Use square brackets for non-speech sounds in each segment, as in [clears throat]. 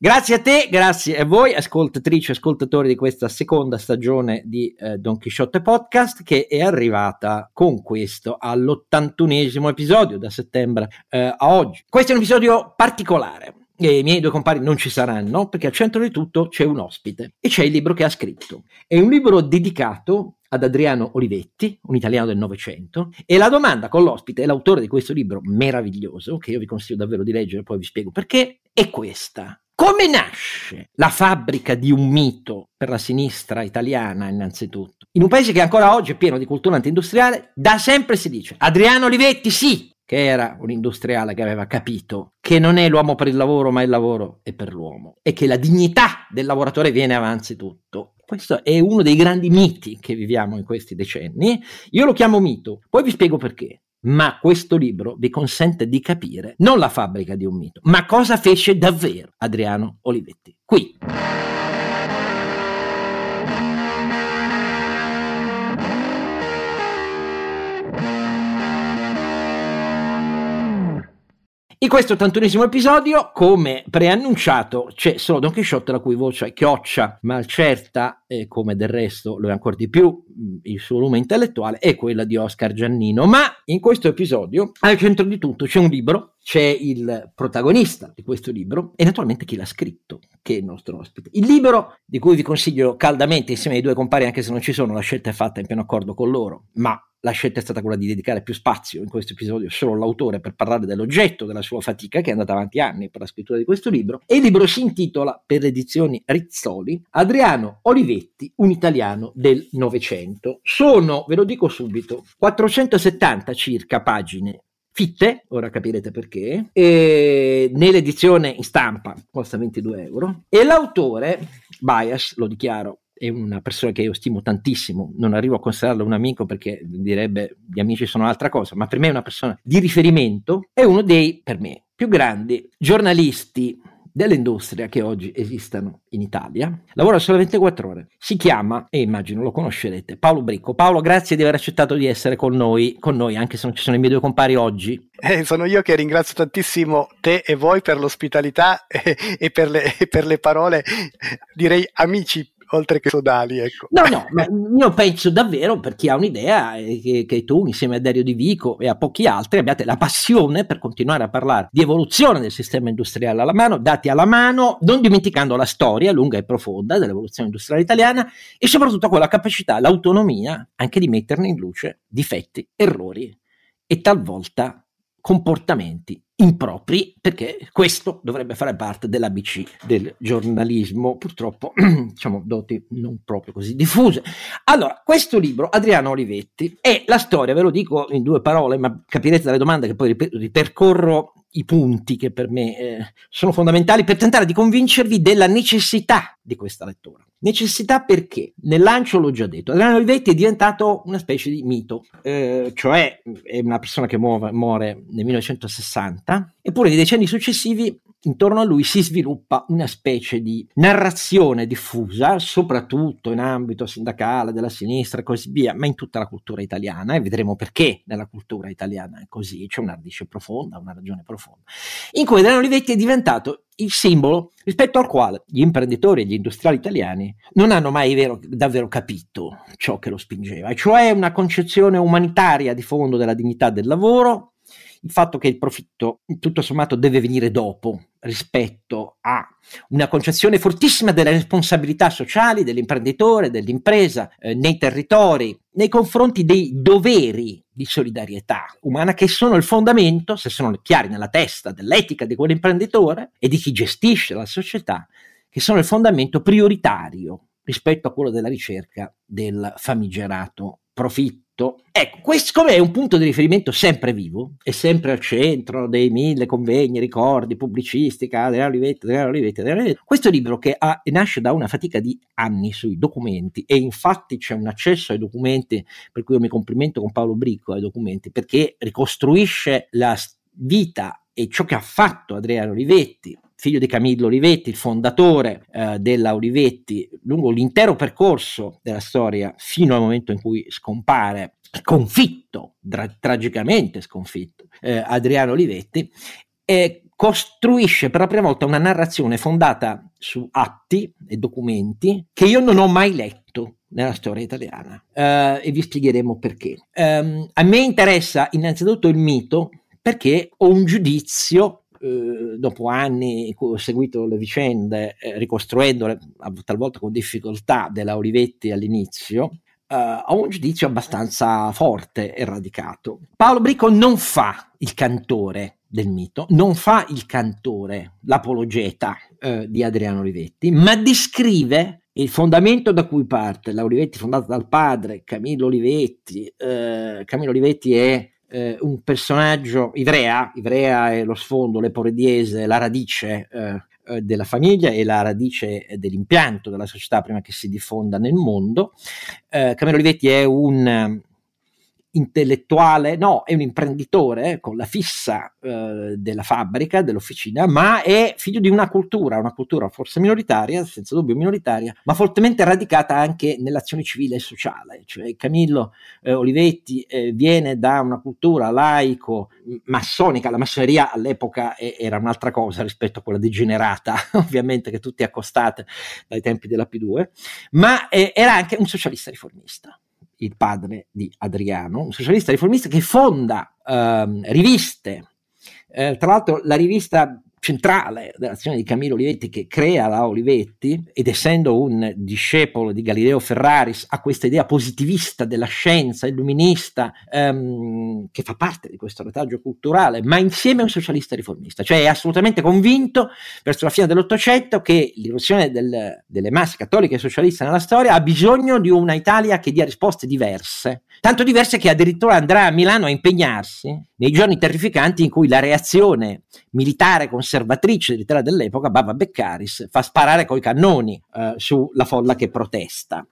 Grazie a te, grazie a voi, ascoltatrici e ascoltatori di questa seconda stagione di eh, Don Quixote Podcast, che è arrivata con questo all'81esimo episodio da settembre eh, a oggi. Questo è un episodio particolare. E I miei due compari non ci saranno perché al centro di tutto c'è un ospite e c'è il libro che ha scritto. È un libro dedicato ad Adriano Olivetti, un italiano del Novecento, e la domanda con l'ospite, l'autore di questo libro meraviglioso, che io vi consiglio davvero di leggere, poi vi spiego perché, è questa. Come nasce la fabbrica di un mito per la sinistra italiana innanzitutto? In un paese che ancora oggi è pieno di cultura antindustriale, da sempre si dice Adriano Olivetti sì, che era un industriale che aveva capito che non è l'uomo per il lavoro, ma il lavoro è per l'uomo e che la dignità del lavoratore viene avanti tutto. Questo è uno dei grandi miti che viviamo in questi decenni. Io lo chiamo mito, poi vi spiego perché ma questo libro vi consente di capire non la fabbrica di un mito, ma cosa fece davvero Adriano Olivetti. Qui. In questo 81 episodio, come preannunciato, c'è solo Don Quixote la cui voce è chioccia, malcerta e come del resto lo è ancora di più mm, il suo lume intellettuale, è quella di Oscar Giannino. Ma in questo episodio, al centro di tutto, c'è un libro, c'è il protagonista di questo libro e naturalmente chi l'ha scritto, che è il nostro ospite. Il libro, di cui vi consiglio caldamente insieme ai due compari, anche se non ci sono, la scelta è fatta in pieno accordo con loro, ma la scelta è stata quella di dedicare più spazio in questo episodio solo all'autore per parlare dell'oggetto della sua fatica che è andata avanti anni per la scrittura di questo libro e il libro si intitola per edizioni Rizzoli Adriano Olivetti, un italiano del Novecento. Sono, ve lo dico subito, 470 circa pagine fitte, ora capirete perché, e nell'edizione in stampa costa 22 euro e l'autore, bias, lo dichiaro, è una persona che io stimo tantissimo, non arrivo a considerarlo un amico perché direbbe gli amici sono un'altra cosa, ma per me è una persona di riferimento, è uno dei, per me, più grandi giornalisti dell'industria che oggi esistono in Italia. Lavora solo 24 ore. Si chiama, e immagino lo conoscerete, Paolo Bricco. Paolo, grazie di aver accettato di essere con noi, con noi anche se non ci sono i miei due compari oggi. Eh, sono io che ringrazio tantissimo te e voi per l'ospitalità [laughs] e, e, per, le, e per le parole, direi amici oltre che sodali. Ecco. No, no, ma io penso davvero per chi ha un'idea eh, che, che, tu insieme a Dario Di Vico e a pochi altri abbiate la passione per continuare a parlare di evoluzione del sistema industriale alla mano, dati alla mano, non dimenticando la storia lunga e profonda dell'evoluzione industriale italiana e soprattutto quella capacità, l'autonomia anche di metterne in luce difetti, errori e talvolta comportamenti impropri perché questo dovrebbe fare parte dell'ABC del giornalismo, purtroppo [clears throat] diciamo doti non proprio così diffuse. Allora, questo libro, Adriano Olivetti, è la storia, ve lo dico in due parole, ma capirete dalle domande che poi ripercorro i punti che per me eh, sono fondamentali per tentare di convincervi della necessità di questa lettura. Necessità perché? Nel lancio l'ho già detto, Adriano Olivetti è diventato una specie di mito, eh, cioè è una persona che muove, muore nel 1960, eppure nei decenni successivi intorno a lui si sviluppa una specie di narrazione diffusa, soprattutto in ambito sindacale, della sinistra e così via, ma in tutta la cultura italiana e vedremo perché nella cultura italiana è così, c'è una radice profonda, una ragione profonda, in cui Adriano Olivetti è diventato il simbolo rispetto al quale gli imprenditori e gli industriali italiani non hanno mai vero, davvero capito ciò che lo spingeva, cioè una concezione umanitaria di fondo della dignità del lavoro, il fatto che il profitto tutto sommato deve venire dopo rispetto a una concezione fortissima delle responsabilità sociali dell'imprenditore, dell'impresa eh, nei territori, nei confronti dei doveri di solidarietà umana che sono il fondamento, se sono chiari nella testa dell'etica di quell'imprenditore e di chi gestisce la società, che sono il fondamento prioritario rispetto a quello della ricerca del famigerato profitto tutto. Ecco, questo come è un punto di riferimento sempre vivo e sempre al centro dei mille convegni, ricordi, pubblicistica, Adriano Olivetti, Adriano Olivetti, Adriano Olivetti. Questo libro che ha, nasce da una fatica di anni sui documenti e infatti c'è un accesso ai documenti, per cui io mi complimento con Paolo Bricco ai documenti, perché ricostruisce la vita e ciò che ha fatto Adriano Olivetti, figlio di Camillo Olivetti, il fondatore eh, della Olivetti, lungo l'intero percorso della storia fino al momento in cui scompare, sconfitto, tra- tragicamente sconfitto, eh, Adriano Olivetti, e costruisce per la prima volta una narrazione fondata su atti e documenti che io non ho mai letto nella storia italiana uh, e vi spiegheremo perché. Um, a me interessa innanzitutto il mito perché ho un giudizio Uh, dopo anni in ho seguito le vicende, eh, ricostruendole talvolta con difficoltà della Olivetti all'inizio, Uh, ho un giudizio abbastanza forte e radicato. Paolo Bricco non fa il cantore del mito, non fa il cantore, l'apologeta uh, di Adriano Olivetti, ma descrive il fondamento da cui parte la Olivetti, fondata dal padre Camillo Olivetti. Uh, Camillo Olivetti è un personaggio, Ivrea, Ivrea è lo sfondo, l'eporediese, la radice eh, della famiglia e la radice dell'impianto della società prima che si diffonda nel mondo. Eh, Camero Olivetti è un intellettuale, no, è un imprenditore con la fissa eh, della fabbrica, dell'officina, ma è figlio di una cultura, una cultura forse minoritaria, senza dubbio minoritaria, ma fortemente radicata anche nell'azione civile e sociale. Cioè Camillo eh, Olivetti eh, viene da una cultura laico, massonica, la massoneria all'epoca era un'altra cosa rispetto a quella degenerata, [laughs] ovviamente, che tutti accostate dai tempi della P2, ma eh, era anche un socialista riformista il padre di Adriano, un socialista riformista che fonda eh, riviste. Eh, tra l'altro la rivista centrale dell'azione di Camillo Olivetti che crea la Olivetti ed essendo un discepolo di Galileo Ferraris ha questa idea positivista della scienza illuminista ehm, che fa parte di questo retaggio culturale ma insieme è un socialista riformista. Cioè è assolutamente convinto verso la fine dell'Ottocento che l'irruzione del, delle masse cattoliche e socialiste nella storia ha bisogno di una Italia che dia risposte diverse tanto diverse che addirittura andrà a Milano a impegnarsi nei giorni terrificanti in cui la reazione militare conservatrice dell'Italia dell'epoca, Bava Beccaris, fa sparare coi cannoni eh, sulla folla che protesta.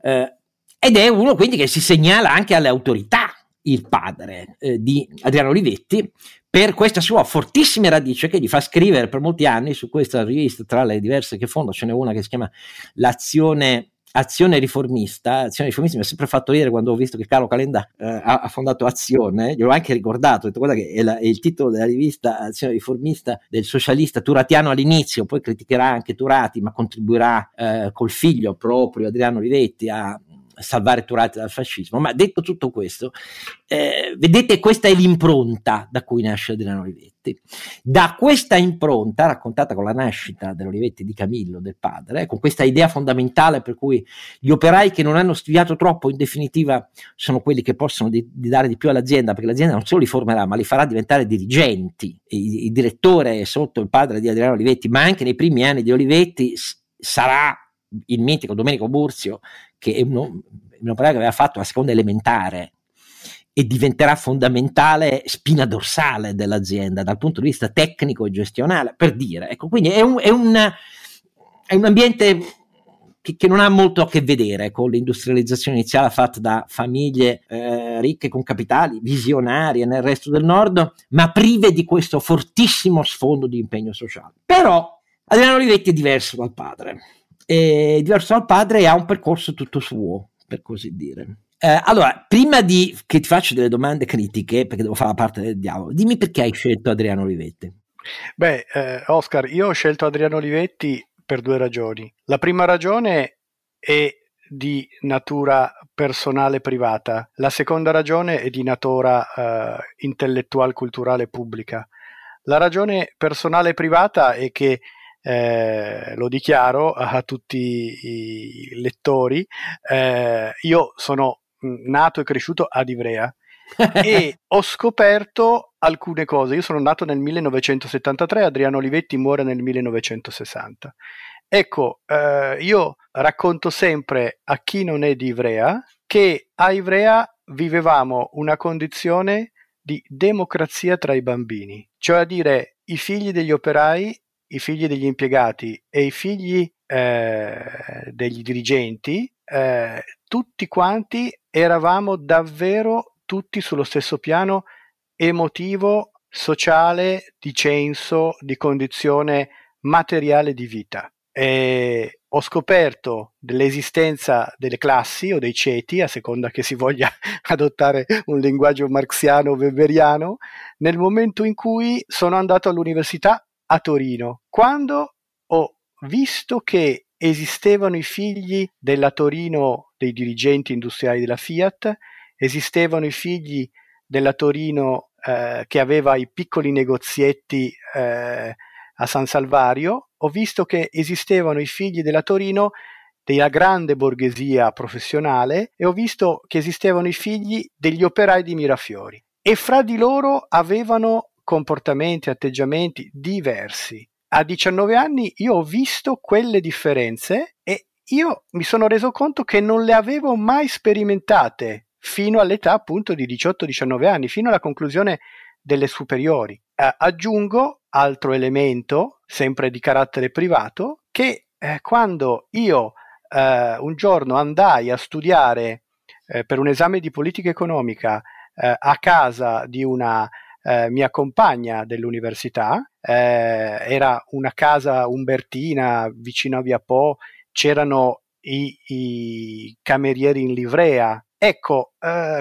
Eh, ed è uno quindi che si segnala anche alle autorità, il padre eh, di Adriano Olivetti, per questa sua fortissima radice che gli fa scrivere per molti anni su questa rivista, tra le diverse che fonda, ce n'è una che si chiama L'Azione Azione Riformista, Azione Riformista mi ha sempre fatto ridere quando ho visto che Carlo Calenda eh, ha, fondato Azione, gliel'ho anche ricordato, ho detto guarda che è, la, è, il titolo della rivista Azione Riformista del socialista turatiano all'inizio, poi criticherà anche Turati, ma contribuirà eh, col figlio proprio Adriano Rivetti a salvare Turati dal fascismo. Ma detto tutto questo, eh, vedete, questa è l'impronta da cui nasce Adriano Olivetti. Da questa impronta, raccontata con la nascita dell'Olivetti di Camillo, del padre, eh, con questa idea fondamentale per cui gli operai che non hanno studiato troppo, in definitiva, sono quelli che possono di, di dare di più all'azienda, perché l'azienda non solo li formerà, ma li farà diventare dirigenti. Il, il direttore sotto il padre di Adriano Olivetti, ma anche nei primi anni di Olivetti, sarà il mitico Domenico Burzio, che è un, un che aveva fatto la seconda elementare e diventerà fondamentale spina dorsale dell'azienda dal punto di vista tecnico e gestionale, per dire. Ecco, quindi è un, è un, è un ambiente che, che, non ha molto a che vedere con l'industrializzazione iniziale fatta da famiglie eh, ricche con capitali, visionarie nel resto del nord, ma prive di questo fortissimo sfondo di impegno sociale. Però Adriano Olivetti è diverso dal padre è diverso dal padre e ha un percorso tutto suo, per così dire. Eh, allora, prima di che ti faccio delle domande critiche, perché devo fare la parte del diavolo, dimmi perché hai scelto Adriano Olivetti. Beh, eh, Oscar, io ho scelto Adriano Olivetti per due ragioni. La prima ragione è di natura personale privata, la seconda ragione è di natura eh, intellettual culturale pubblica. La ragione personale privata è che eh, lo dichiaro a tutti i lettori, eh, io sono nato e cresciuto ad Ivrea [laughs] e ho scoperto alcune cose. Io sono nato nel 1973, Adriano Olivetti muore nel 1960. Ecco, eh, io racconto sempre a chi non è di Ivrea che a Ivrea vivevamo una condizione di democrazia tra i bambini, cioè a dire i figli degli operai i figli degli impiegati e i figli eh, degli dirigenti, eh, tutti quanti eravamo davvero tutti sullo stesso piano emotivo, sociale, di censo, di condizione materiale di vita. eh, ho scoperto dell'esistenza delle classi o dei ceti, a seconda che si voglia [laughs] adottare un linguaggio marxiano o weberiano, nel momento in cui sono andato all'università a Torino, quando ho visto che esistevano i figli della Torino dei dirigenti industriali della Fiat, esistevano i figli della Torino eh, che aveva i piccoli negozietti eh, a San Salvario, ho visto che esistevano i figli della Torino della grande borghesia professionale e ho visto che esistevano i figli degli operai di Mirafiori. E fra di loro avevano comportamenti, atteggiamenti diversi. A 19 anni io ho visto quelle differenze e io mi sono reso conto che non le avevo mai sperimentate fino all'età appunto di 18-19 anni, fino alla conclusione delle superiori. Eh, aggiungo altro elemento, sempre di carattere privato, che eh, quando io eh, un giorno andai a studiare eh, per un esame di politica economica eh, a casa di una eh, mia compagna dell'università, era una casa umbertina vicino a Via Po, c'erano i, i camerieri in livrea. Ecco,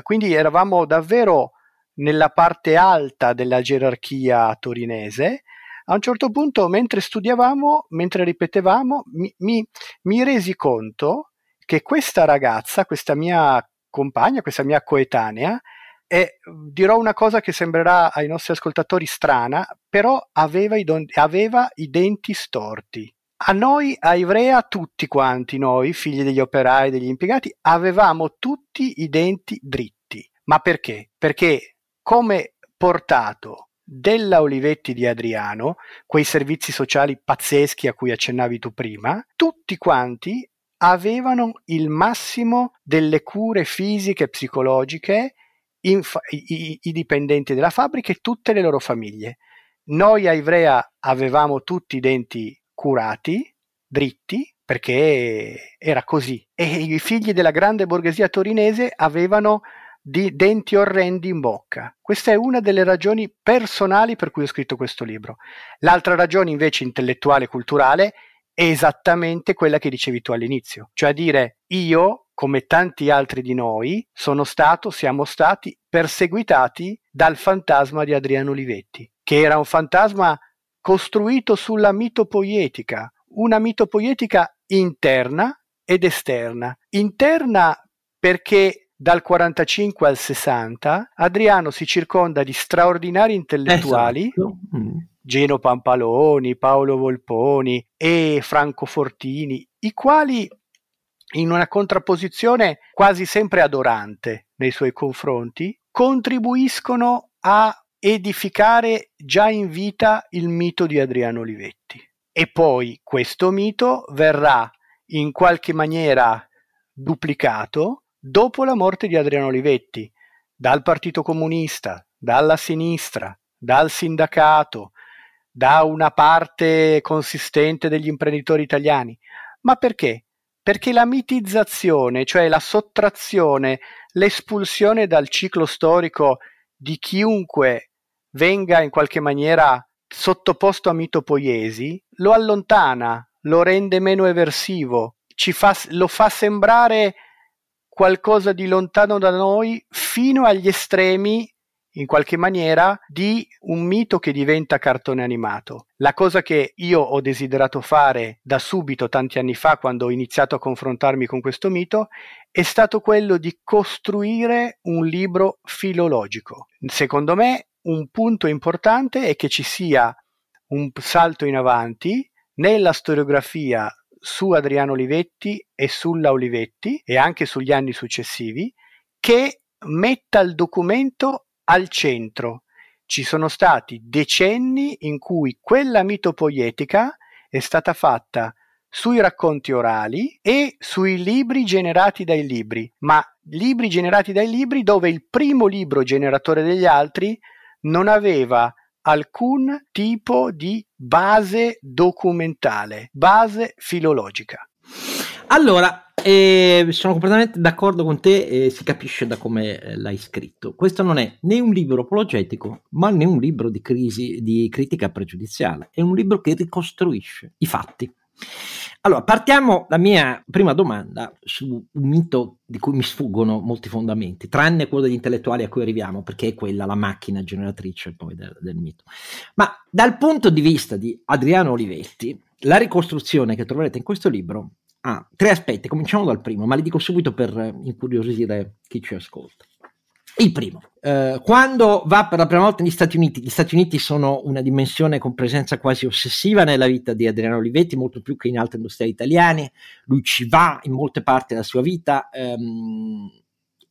quindi eravamo davvero nella parte alta della gerarchia torinese. A un certo punto, mentre studiavamo, mentre ripetevamo, mi, mi, mi resi conto che questa ragazza, questa mia compagna, questa mia coetanea, e dirò una cosa che sembrerà ai nostri ascoltatori strana, però aveva i, don- aveva i denti storti. A noi, a Ivrea, tutti quanti noi, figli degli operai, degli impiegati, avevamo tutti i denti dritti. Ma perché? Perché come portato della Olivetti di Adriano, quei servizi sociali pazzeschi a cui accennavi tu prima, tutti quanti avevano il massimo delle cure fisiche e psicologiche fa- i-, i, dipendenti della fabbrica e tutte le loro famiglie. Noi a Ivrea avevamo tutti i denti curati, dritti, perché era così. E i figli della grande borghesia torinese avevano di denti orrendi in bocca. Questa è una delle ragioni personali per cui ho scritto questo libro. L'altra ragione invece intellettuale e culturale esattamente quella che dicevi tu all'inizio, cioè dire io, come tanti altri di noi, sono stato, siamo stati perseguitati dal fantasma di Adriano Olivetti, che era un fantasma costruito sulla mitopoietica, una mitopoietica interna ed esterna. Interna perché dal 45 al 60, Adriano si circonda di straordinari intellettuali, esatto. mm. Geno Pampaloni, Paolo Volponi e Franco Fortini, i quali in una contrapposizione quasi sempre adorante nei suoi confronti, contribuiscono a edificare già in vita il mito di Adriano Olivetti. E poi questo mito verrà in qualche maniera duplicato dopo la morte di Adriano Olivetti, dal Partito Comunista, dalla sinistra, dal sindacato, da una parte consistente degli imprenditori italiani. Ma perché? Perché la mitizzazione, cioè la sottrazione, l'espulsione dal ciclo storico di chiunque venga in qualche maniera sottoposto a mitopoiesi, lo allontana, lo rende meno eversivo, fa, lo fa sembrare qualcosa di lontano da noi fino agli estremi in qualche maniera di un mito che diventa cartone animato. La cosa che io ho desiderato fare da subito tanti anni fa quando ho iniziato a confrontarmi con questo mito è stato quello di costruire un libro filologico. Secondo me un punto importante è che ci sia un salto in avanti nella storiografia su Adriano Olivetti e sulla Olivetti e anche sugli anni successivi che metta il documento al centro. Ci sono stati decenni in cui quella mitopoietica è stata fatta sui racconti orali e sui libri generati dai libri, ma libri generati dai libri dove il primo libro generatore degli altri non aveva alcun tipo di base documentale, base filologica. Allora, eh, sono completamente d'accordo con te e si capisce da come eh, l'hai scritto. Questo non è né un libro apologetico, ma né un libro di, crisi, di critica pregiudiziale, è un libro che ricostruisce i fatti. Allora, partiamo la mia prima domanda su un mito di cui mi sfuggono molti fondamenti, tranne quello degli intellettuali a cui arriviamo, perché è quella la macchina generatrice poi del, del mito. Ma dal punto di vista di Adriano Olivetti, la ricostruzione che troverete in questo libro ha tre aspetti. Cominciamo dal primo, ma li dico subito per incuriosire chi ci ascolta. Il primo, eh, quando va per la prima volta negli Stati Uniti, gli Stati Uniti sono una dimensione con presenza quasi ossessiva nella vita di Adriano Olivetti, molto più che in altre industrie italiane, lui ci va in molte parti della sua vita ehm,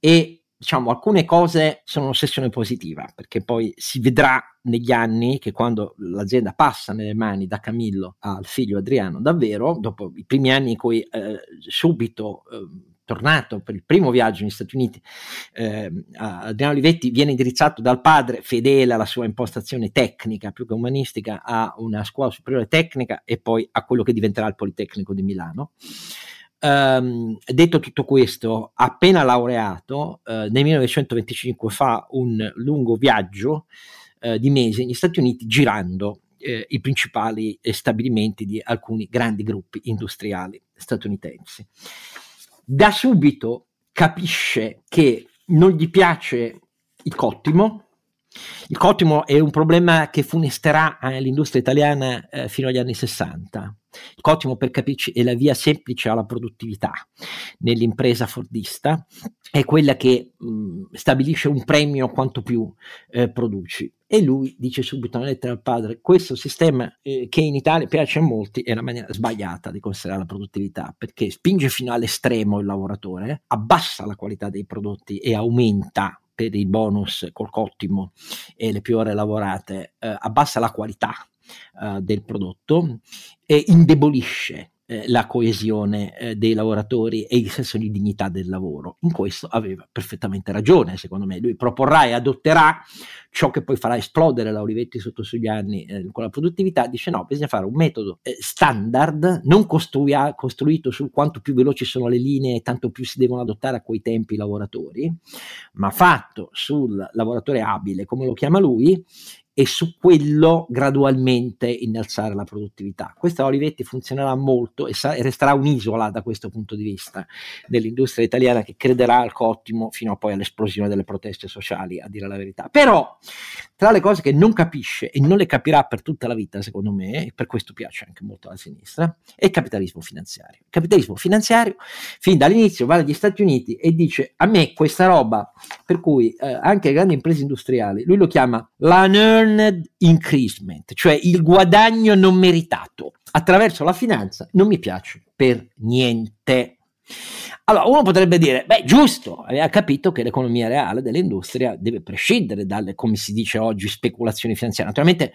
e diciamo alcune cose sono un'ossessione positiva, perché poi si vedrà negli anni che quando l'azienda passa nelle mani da Camillo al figlio Adriano, davvero, dopo i primi anni in cui eh, subito... Eh, tornato per il primo viaggio negli Stati Uniti, eh, Adriano Olivetti viene indirizzato dal padre, fedele alla sua impostazione tecnica più che umanistica, a una scuola superiore tecnica e poi a quello che diventerà il Politecnico di Milano. Um, detto tutto questo, appena laureato, uh, nel 1925 fa un lungo viaggio uh, di mesi negli Stati Uniti girando uh, i principali stabilimenti di alcuni grandi gruppi industriali statunitensi da subito capisce che non gli piace il cottimo. Il cottimo è un problema che funesterà l'industria italiana eh, fino agli anni 60. Il cottimo, per capirci, è la via semplice alla produttività nell'impresa fordista, è quella che mh, stabilisce un premio quanto più eh, produci. E lui dice subito nella lettera al padre: Questo sistema eh, che in Italia piace a molti è la maniera sbagliata di considerare la produttività perché spinge fino all'estremo il lavoratore, abbassa la qualità dei prodotti e aumenta per i bonus col cottimo e le più ore lavorate, eh, abbassa la qualità eh, del prodotto e indebolisce eh, la coesione eh, dei lavoratori e il senso di dignità del lavoro. In questo aveva perfettamente ragione, secondo me. Lui proporrà e adotterà ciò che poi farà esplodere la Olivetti sotto sugli anni eh, con la produttività. Dice no, bisogna fare un metodo eh, standard, non costruia, costruito su quanto più veloci sono le linee, tanto più si devono adottare a quei tempi i lavoratori, ma fatto sul lavoratore abile, come lo chiama lui, e su quello gradualmente innalzare la produttività. Questa Olivetti funzionerà molto e, sa- e, resterà un'isola da questo punto di vista dell'industria italiana che crederà al cottimo fino a poi all'esplosione delle proteste sociali, a dire la verità. Però, tra le cose che non capisce e non le capirà per tutta la vita, secondo me, e per questo piace anche molto alla sinistra, è il capitalismo finanziario. Il capitalismo finanziario, fin dall'inizio, va negli Stati Uniti e dice a me questa roba, per cui eh, anche le grandi imprese industriali, lui lo chiama la nerd unearned increasement, cioè il guadagno non meritato attraverso la finanza, non mi piace per niente. Allora, uno potrebbe dire, beh, giusto, aveva capito che l'economia reale dell'industria deve prescindere dalle, come si dice oggi, speculazioni finanziarie. Naturalmente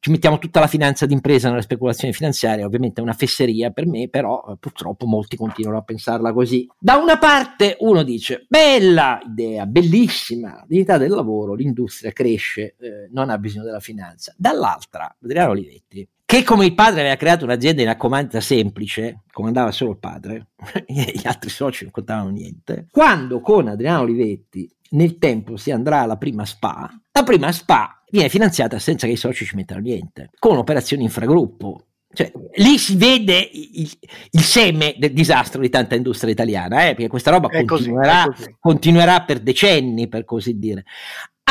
ci mettiamo tutta la finanza d'impresa nelle speculazioni finanziarie, ovviamente è una fesseria per me, però eh, purtroppo molti continuano a pensarla così. Da una parte uno dice, bella idea, bellissima, dignità del lavoro, l'industria cresce, eh, non ha bisogno della finanza. Dall'altra, Adriano Olivetti, che come il padre aveva creato un'azienda in raccomandata semplice, comandava solo il padre, [laughs] gli altri soci non contavano niente, quando con Adriano Olivetti nel tempo si andrà alla prima SPA, la prima SPA viene finanziata senza che i soci ci mettano niente, con operazioni infragruppo. Cioè, lì si vede il, il, seme del disastro di tanta industria italiana, eh, perché questa roba continuerà, così, continuerà per decenni, per così dire.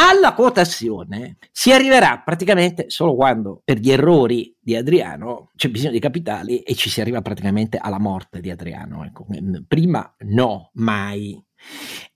Alla quotazione si arriverà praticamente solo quando per gli errori di Adriano c'è bisogno di capitali e ci si arriva praticamente alla morte di Adriano. Ecco. Prima no, mai.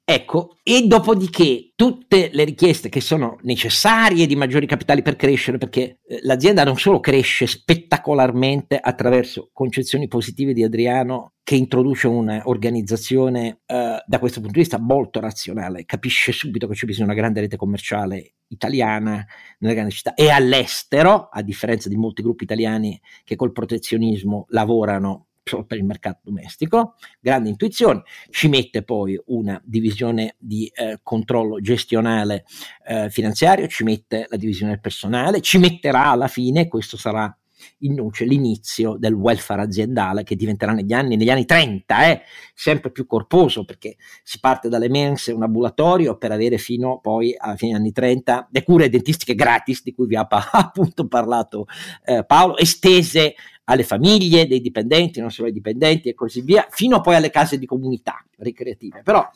Ecco, e dopodiché tutte le richieste che sono necessarie di maggiori capitali per crescere, perché eh, l'azienda non solo cresce spettacolarmente attraverso concezioni positive di Adriano, che introduce un'organizzazione eh, da questo punto di vista molto razionale, capisce subito che c'è bisogno di una grande rete commerciale italiana nelle grandi città e all'estero, a differenza di molti gruppi italiani che col protezionismo lavorano per il mercato domestico, grande intuizione, ci mette poi una divisione di eh, controllo gestionale eh, finanziario, ci mette la divisione personale, ci metterà alla fine, questo sarà in nuce l'inizio del welfare aziendale che diventerà negli anni, negli anni 30 eh, sempre più corposo perché si parte dalle mense, un ambulatorio per avere fino poi a fine anni 30 le cure dentistiche gratis di cui vi ha [laughs] appunto parlato eh, Paolo, estese alle famiglie dei dipendenti, non solo ai dipendenti e così via, fino poi alle case di comunità ricreative. Però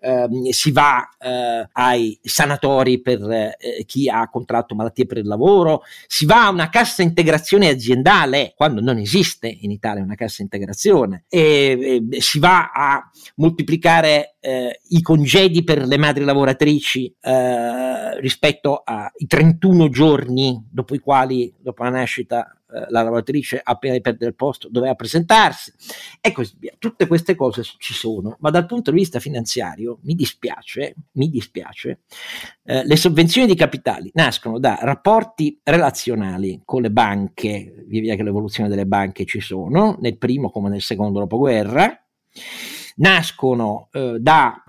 ehm, si va eh, ai sanatori per eh, chi ha contratto malattie per il lavoro, si va a una cassa integrazione aziendale quando non esiste in Italia una cassa integrazione e, e si va a moltiplicare eh, i congedi per le madri lavoratrici eh, rispetto ai 31 giorni dopo i quali dopo la nascita eh, la lavoratrice appena di perdere il posto doveva presentarsi e così via. Tutte queste cose ci sono, ma dal punto di vista finanziario mi dispiace, mi dispiace, eh, le sovvenzioni di capitali nascono da rapporti relazionali con le banche, via via che l'evoluzione delle banche ci sono, nel primo come nel secondo dopoguerra, nascono eh, da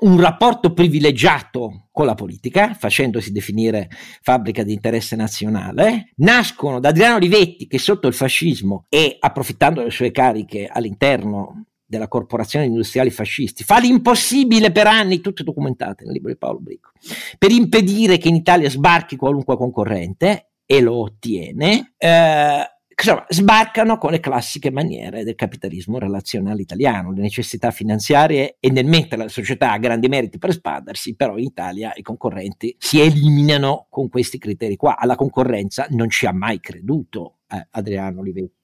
un rapporto privilegiato con la politica, facendosi definire fabbrica di interesse nazionale, nascono da Adriano Olivetti che sotto il fascismo e approfittando delle sue cariche all'interno della corporazione industriali fascisti, fa l'impossibile per anni, tutte documentate nel libro di Paolo Bricco, per impedire che in Italia sbarchi qualunque concorrente e lo ottiene. Eh, insomma, sbarcano con le classiche maniere del capitalismo relazionale italiano, le necessità finanziarie e nel mentre la società ha grandi meriti per espandersi, però in Italia i concorrenti si eliminano con questi criteri qua. Alla concorrenza non ci ha mai creduto eh, Adriano Olivetti.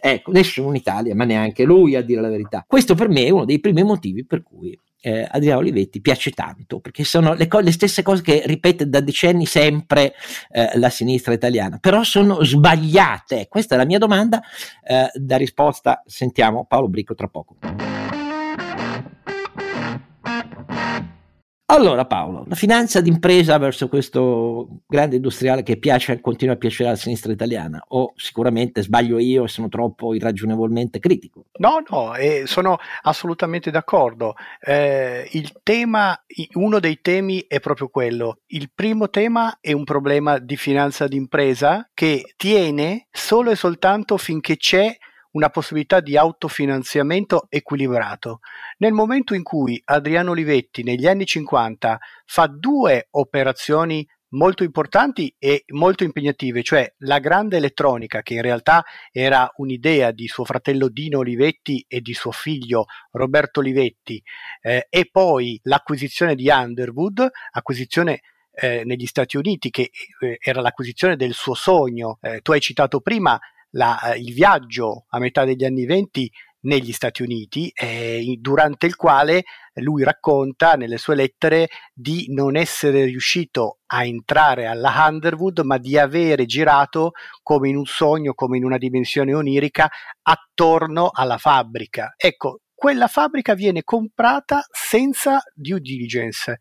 Ecco, nessuno in Italia, ma neanche lui a dire la verità. Questo per me è uno dei primi motivi per cui eh, Adriano Olivetti piace tanto, perché sono le, co- le, stesse cose che ripete da decenni sempre eh, la sinistra italiana, però sono sbagliate. Questa è la mia domanda, eh, da risposta sentiamo Paolo Bricco tra poco. Allora Paolo, la finanza d'impresa verso questo grande industriale che piace, continua a piacere alla sinistra italiana o sicuramente sbaglio io e sono troppo irragionevolmente critico? No, no, eh, sono assolutamente d'accordo. Eh, il tema, uno dei temi è proprio quello. Il primo tema è un problema di finanza d'impresa che tiene solo e soltanto finché c'è una possibilità di autofinanziamento equilibrato. Nel momento in cui Adriano Olivetti negli anni 50 fa due operazioni molto importanti e molto impegnative, cioè la grande elettronica, che in realtà era un'idea di suo fratello Dino Olivetti e di suo figlio Roberto Olivetti, eh, e poi l'acquisizione di Underwood, acquisizione eh, negli Stati Uniti, che eh, era l'acquisizione del suo sogno. Eh, tu hai citato prima la, eh, il viaggio a metà degli anni venti negli Stati Uniti, eh, durante il quale lui racconta nelle sue lettere di non essere riuscito a entrare alla Underwood, ma di avere girato come in un sogno, come in una dimensione onirica, attorno alla fabbrica. Ecco, quella fabbrica viene comprata senza due diligence,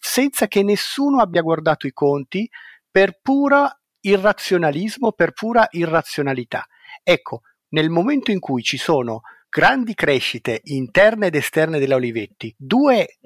senza che nessuno abbia guardato i conti, per pura irrazionalismo per pura irrazionalità. Ecco, nel momento in cui ci sono grandi crescite interne ed esterne della Olivetti, due,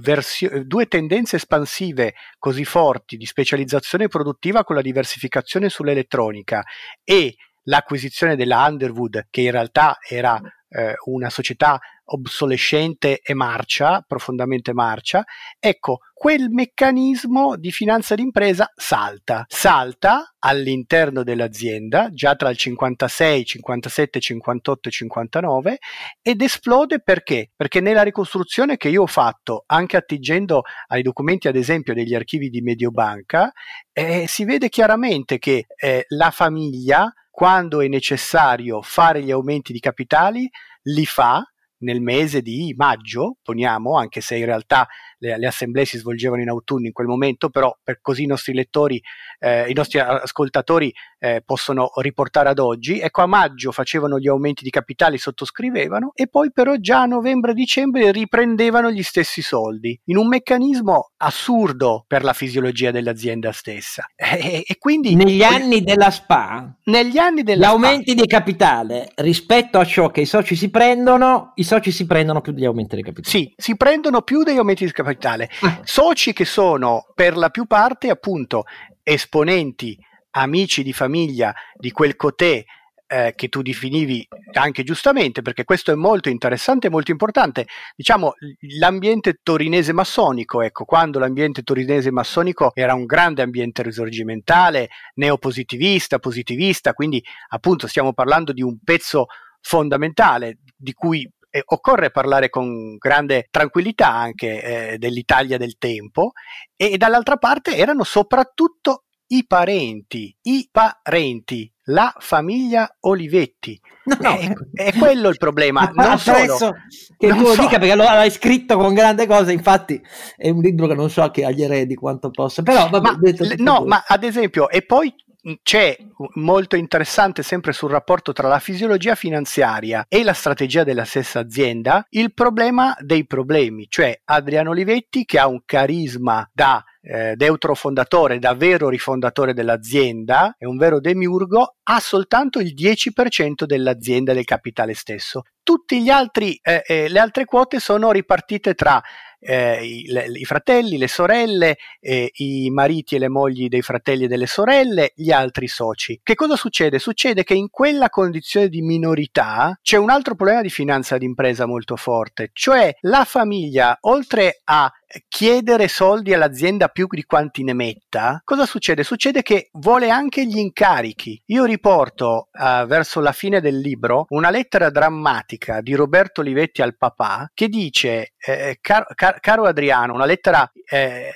versio- due tendenze espansive così forti di specializzazione produttiva con la diversificazione sull'elettronica e l'acquisizione della Underwood, che in realtà era eh, una società obsolescente e marcia, profondamente marcia, ecco, quel meccanismo di finanza d'impresa salta, salta all'interno dell'azienda già tra il 56, 57, 58 e 59 ed esplode perché? Perché nella ricostruzione che io ho fatto, anche attingendo ai documenti ad esempio degli archivi di Mediobanca, eh, si vede chiaramente che eh, la famiglia quando è necessario fare gli aumenti di capitali, li fa nel mese di maggio, poniamo, anche se in realtà le, le, assemblee si svolgevano in autunno in quel momento, però per così i nostri lettori, eh, i nostri ascoltatori eh, possono riportare ad oggi. Ecco, a maggio facevano gli aumenti di capitali, sottoscrivevano e poi però già a novembre-dicembre riprendevano gli stessi soldi, in un meccanismo assurdo per la fisiologia dell'azienda stessa. [laughs] E, e quindi... Negli anni della SPA, negli anni della gli aumenti di capitale rispetto a ciò che i soci si prendono, i soci si prendono più degli aumenti di capitale. Sì, si prendono più degli aumenti di capitale capitale. Ah. Soci che sono per la più parte appunto esponenti, amici di famiglia di quel cotè eh, che tu definivi anche giustamente, perché questo è molto interessante e molto importante, diciamo l'ambiente torinese massonico, ecco, quando l'ambiente torinese massonico era un grande ambiente risorgimentale, neopositivista, positivista, quindi appunto stiamo parlando di un pezzo fondamentale di cui eh, occorre parlare con grande tranquillità anche eh, dell'Italia del tempo e, e dall'altra parte erano soprattutto i parenti, i parenti, la famiglia Olivetti. No, no. È, è, quello il problema. Non solo, che non tu lo so. dica perché lo hai scritto con grande cosa. Infatti, è un libro che non so che agli eredi quanto possa, però vabbè, ma, no, ma ad esempio, e poi c'è molto interessante sempre sul rapporto tra la fisiologia finanziaria e la strategia della stessa azienda il problema dei problemi, cioè Adriano Olivetti che ha un carisma da eh, deutro fondatore, da vero rifondatore dell'azienda, è un vero demiurgo, ha soltanto il 10% dell'azienda del capitale stesso. Tutte eh, eh, le altre quote sono ripartite tra eh, i, le, i, fratelli, le sorelle, eh, i mariti e le mogli dei fratelli e delle sorelle, gli altri soci. Che cosa succede? Succede che in quella condizione di minorità c'è un altro problema di finanza d'impresa molto forte, cioè la famiglia, oltre a chiedere soldi all'azienda più di quanti ne metta, cosa succede? Succede che vuole anche gli incarichi. Io riporto uh, verso la fine del libro una lettera drammatica di Roberto Olivetti al papà che dice, eh, car- car- caro Adriano, una lettera... Eh,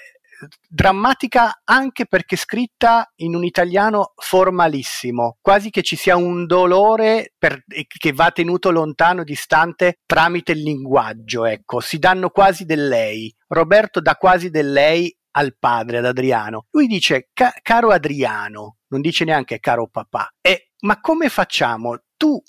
drammatica anche perché scritta in un italiano formalissimo, quasi che ci sia un dolore per, che va tenuto lontano, distante tramite il linguaggio, ecco, si danno quasi del lei. Roberto dà quasi del lei al padre, ad Adriano. Lui dice, caro Adriano, non dice neanche caro papà. E, ma come facciamo? Tu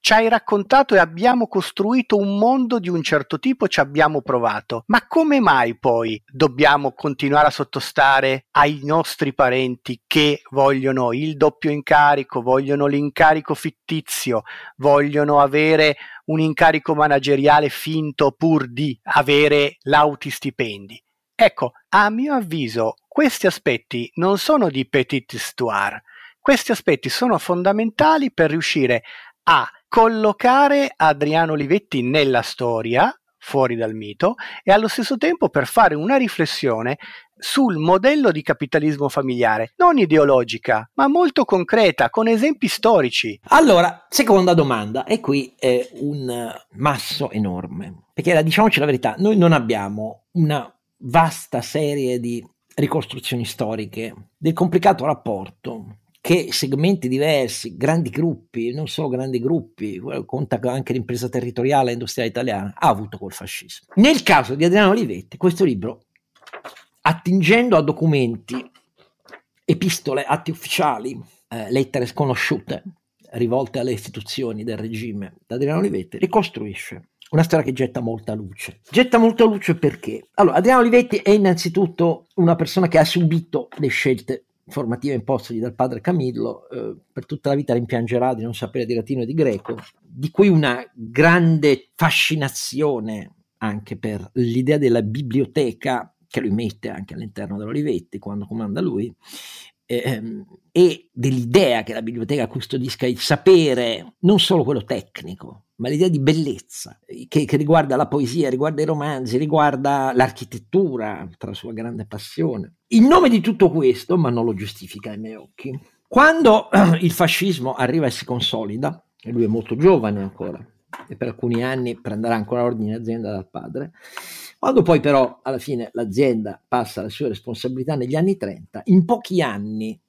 ci hai raccontato e abbiamo costruito un mondo di un certo tipo, ci abbiamo provato. Ma come mai poi dobbiamo continuare a sottostare ai nostri parenti che vogliono il doppio incarico, vogliono l'incarico fittizio, vogliono avere un incarico manageriale finto pur di avere lauti stipendi? Ecco, a mio avviso, questi aspetti non sono di petite histoire. Questi aspetti sono fondamentali per riuscire a collocare Adriano Olivetti nella storia, fuori dal mito, e allo stesso tempo per fare una riflessione sul modello di capitalismo familiare, non ideologica, ma molto concreta, con esempi storici. Allora, seconda domanda, e qui è un masso enorme, perché diciamoci la verità, noi non abbiamo una vasta serie di ricostruzioni storiche del complicato rapporto che segmenti diversi, grandi gruppi, non solo grandi gruppi, conta anche l'impresa territoriale e industriale italiana, ha avuto col fascismo. Nel caso di Adriano Olivetti, questo libro, attingendo a documenti, epistole, atti ufficiali, eh, lettere sconosciute, rivolte alle istituzioni del regime da Adriano Olivetti, ricostruisce una storia che getta molta luce. Getta molta luce perché? Allora, Adriano Olivetti è innanzitutto una persona che ha subito le scelte formativa impostagli dal padre Camillo, eh, per tutta la vita rimpiangerà di non sapere di latino e di greco, di cui una grande fascinazione anche per l'idea della biblioteca che lui mette anche all'interno dell'Olivetti quando comanda lui, ehm, e dell'idea che la biblioteca custodisca il sapere, non solo quello tecnico, ma l'idea di bellezza che, che, riguarda la poesia, riguarda i romanzi, riguarda l'architettura, tra la sua grande passione. In nome di tutto questo, ma non lo giustifica ai miei occhi, quando [clears throat] il fascismo arriva e si consolida, e lui è molto giovane ancora, e per alcuni anni prenderà ancora ordine azienda dal padre, quando poi però alla fine l'azienda passa le sue responsabilità negli anni 30, in pochi anni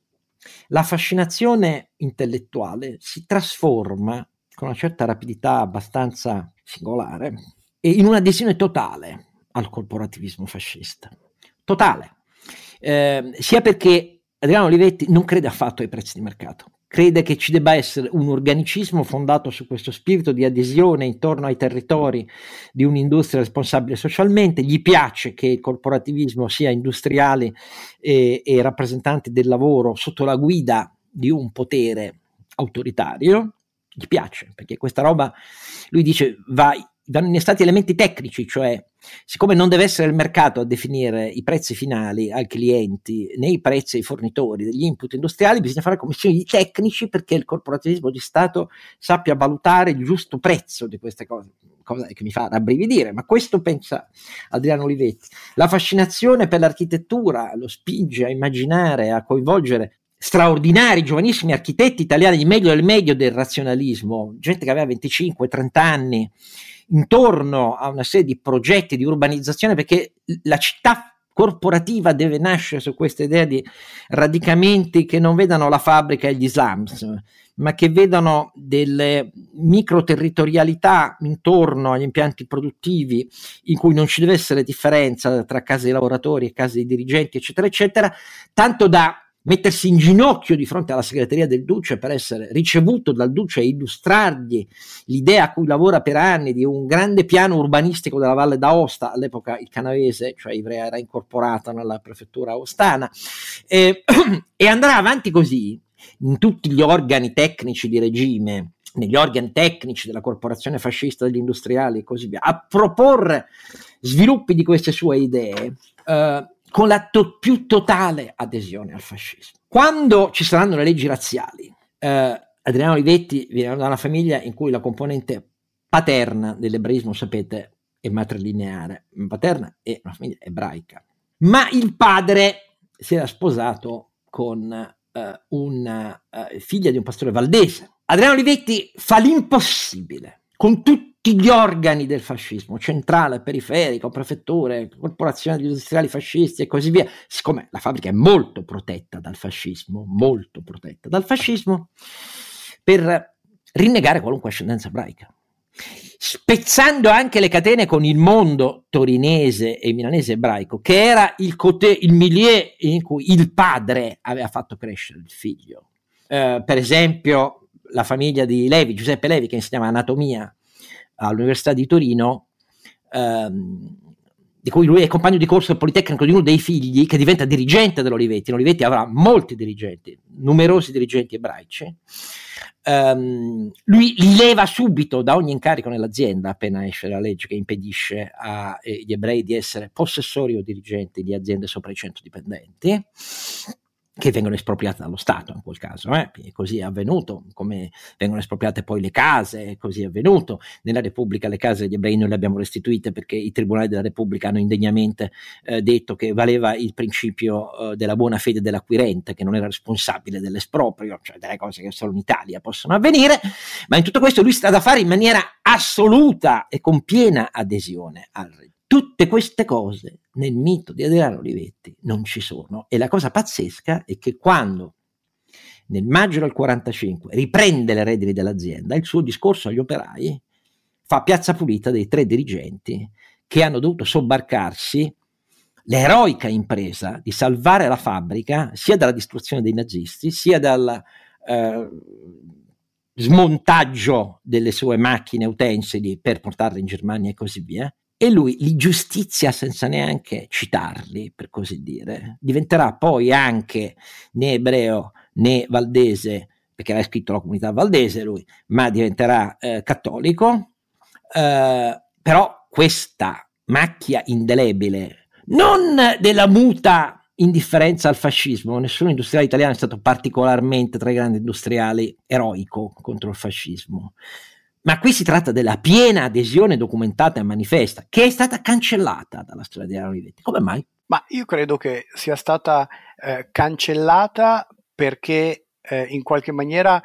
la fascinazione intellettuale si trasforma con una certa rapidità abbastanza singolare in un'adesione totale al corporativismo fascista. Totale. Eh, sia perché Adriano Olivetti non crede affatto ai prezzi di mercato, crede che ci debba essere un organicismo fondato su questo spirito di adesione intorno ai territori di un'industria responsabile socialmente, gli piace che il corporativismo sia industriale e, e rappresentanti del lavoro sotto la guida di un potere autoritario, gli piace, perché questa roba, lui dice, va vanno innestati elementi tecnici, cioè siccome non deve essere il mercato a definire i prezzi finali ai clienti né i prezzi ai fornitori degli input industriali, bisogna fare commissioni di tecnici perché il corporativismo di Stato sappia valutare il giusto prezzo di queste cose, cosa che mi fa rabbrividire, ma questo pensa Adriano Olivetti. La fascinazione per l'architettura lo spinge a immaginare, a coinvolgere straordinari, giovanissimi architetti italiani, il meglio del meglio del razionalismo, gente che aveva 25-30 anni, intorno a una serie di progetti di urbanizzazione, perché la città corporativa deve nascere su questa idea di radicamenti che non vedano la fabbrica e gli slums, ma che vedano delle microterritorialità intorno agli impianti produttivi in cui non ci deve essere differenza tra case dei lavoratori e case dei dirigenti, eccetera, eccetera, tanto da mettersi in ginocchio di fronte alla segreteria del Duce per essere ricevuto dal Duce e illustrargli l'idea a cui lavora per anni di un grande piano urbanistico della Valle d'Aosta, all'epoca il canavese, cioè Ivrea era incorporata nella prefettura ostana, e, [clears throat] e andrà avanti così in tutti gli organi tecnici di regime, negli organi tecnici della corporazione fascista degli industriali e così via, a proporre sviluppi di queste sue idee. Eh, con la to- più totale adesione al fascismo. Quando ci saranno le leggi razziali, eh, Adriano Olivetti viene da una famiglia in cui la componente paterna dell'ebraismo, sapete, è matrilineare, paterna è una famiglia ebraica, ma il padre si era sposato con eh, una eh, figlia di un pastore valdese. Adriano Olivetti fa l'impossibile con tutti gli organi del fascismo, centrale, periferico, prefetture, corporazioni industriali fascisti e così via, siccome la fabbrica è molto protetta dal fascismo, molto protetta dal fascismo, per rinnegare qualunque ascendenza ebraica, spezzando anche le catene con il mondo torinese e milanese ebraico, che era il, cote- il milieu in cui il padre aveva fatto crescere il figlio. Eh, per esempio, la famiglia di Levi, Giuseppe Levi, che insegnava anatomia all'Università di Torino, ehm, di cui lui è compagno di corso del Politecnico di uno dei figli, che diventa dirigente dell'Olivetti. L'Olivetti avrà molti dirigenti, numerosi dirigenti ebraici. Um, lui leva subito da ogni incarico nell'azienda appena esce la legge che impedisce agli ebrei di essere possessori o dirigenti di aziende sopra i 100 dipendenti che vengono espropriate dallo Stato in quel caso, eh? così è avvenuto, come vengono espropriate poi le case, così è avvenuto. Nella Repubblica le case degli ebrei noi le abbiamo restituite perché i tribunali della Repubblica hanno indegnamente eh, detto che valeva il principio eh, della buona fede dell'acquirente, che non era responsabile dell'esproprio, cioè delle cose che solo in Italia possono avvenire, ma in tutto questo lui sta da fare in maniera assoluta e con piena adesione al regime. Tutte queste cose nel mito di Adriano Olivetti non ci sono. E la cosa pazzesca è che quando nel maggio del 45 riprende le redini dell'azienda, il suo discorso agli operai fa piazza pulita dei tre dirigenti che hanno dovuto sobbarcarsi l'eroica impresa di salvare la fabbrica sia dalla distruzione dei nazisti sia dal eh, smontaggio delle sue macchine utensili per portarle in Germania e così via e lui li giustizia senza neanche citarli, per così dire. Diventerà poi anche né ebreo né valdese, perché aveva scritto la comunità valdese lui, ma diventerà eh, cattolico. Eh, però questa macchia indelebile, non della muta indifferenza al fascismo, nessun industriale italiano è stato particolarmente tra i grandi industriali eroico contro il fascismo ma qui si tratta della piena adesione documentata e manifesta, che è stata cancellata dalla storia Adriano Olivetti. Come mai? Ma io credo che sia stata eh, cancellata perché eh, in qualche maniera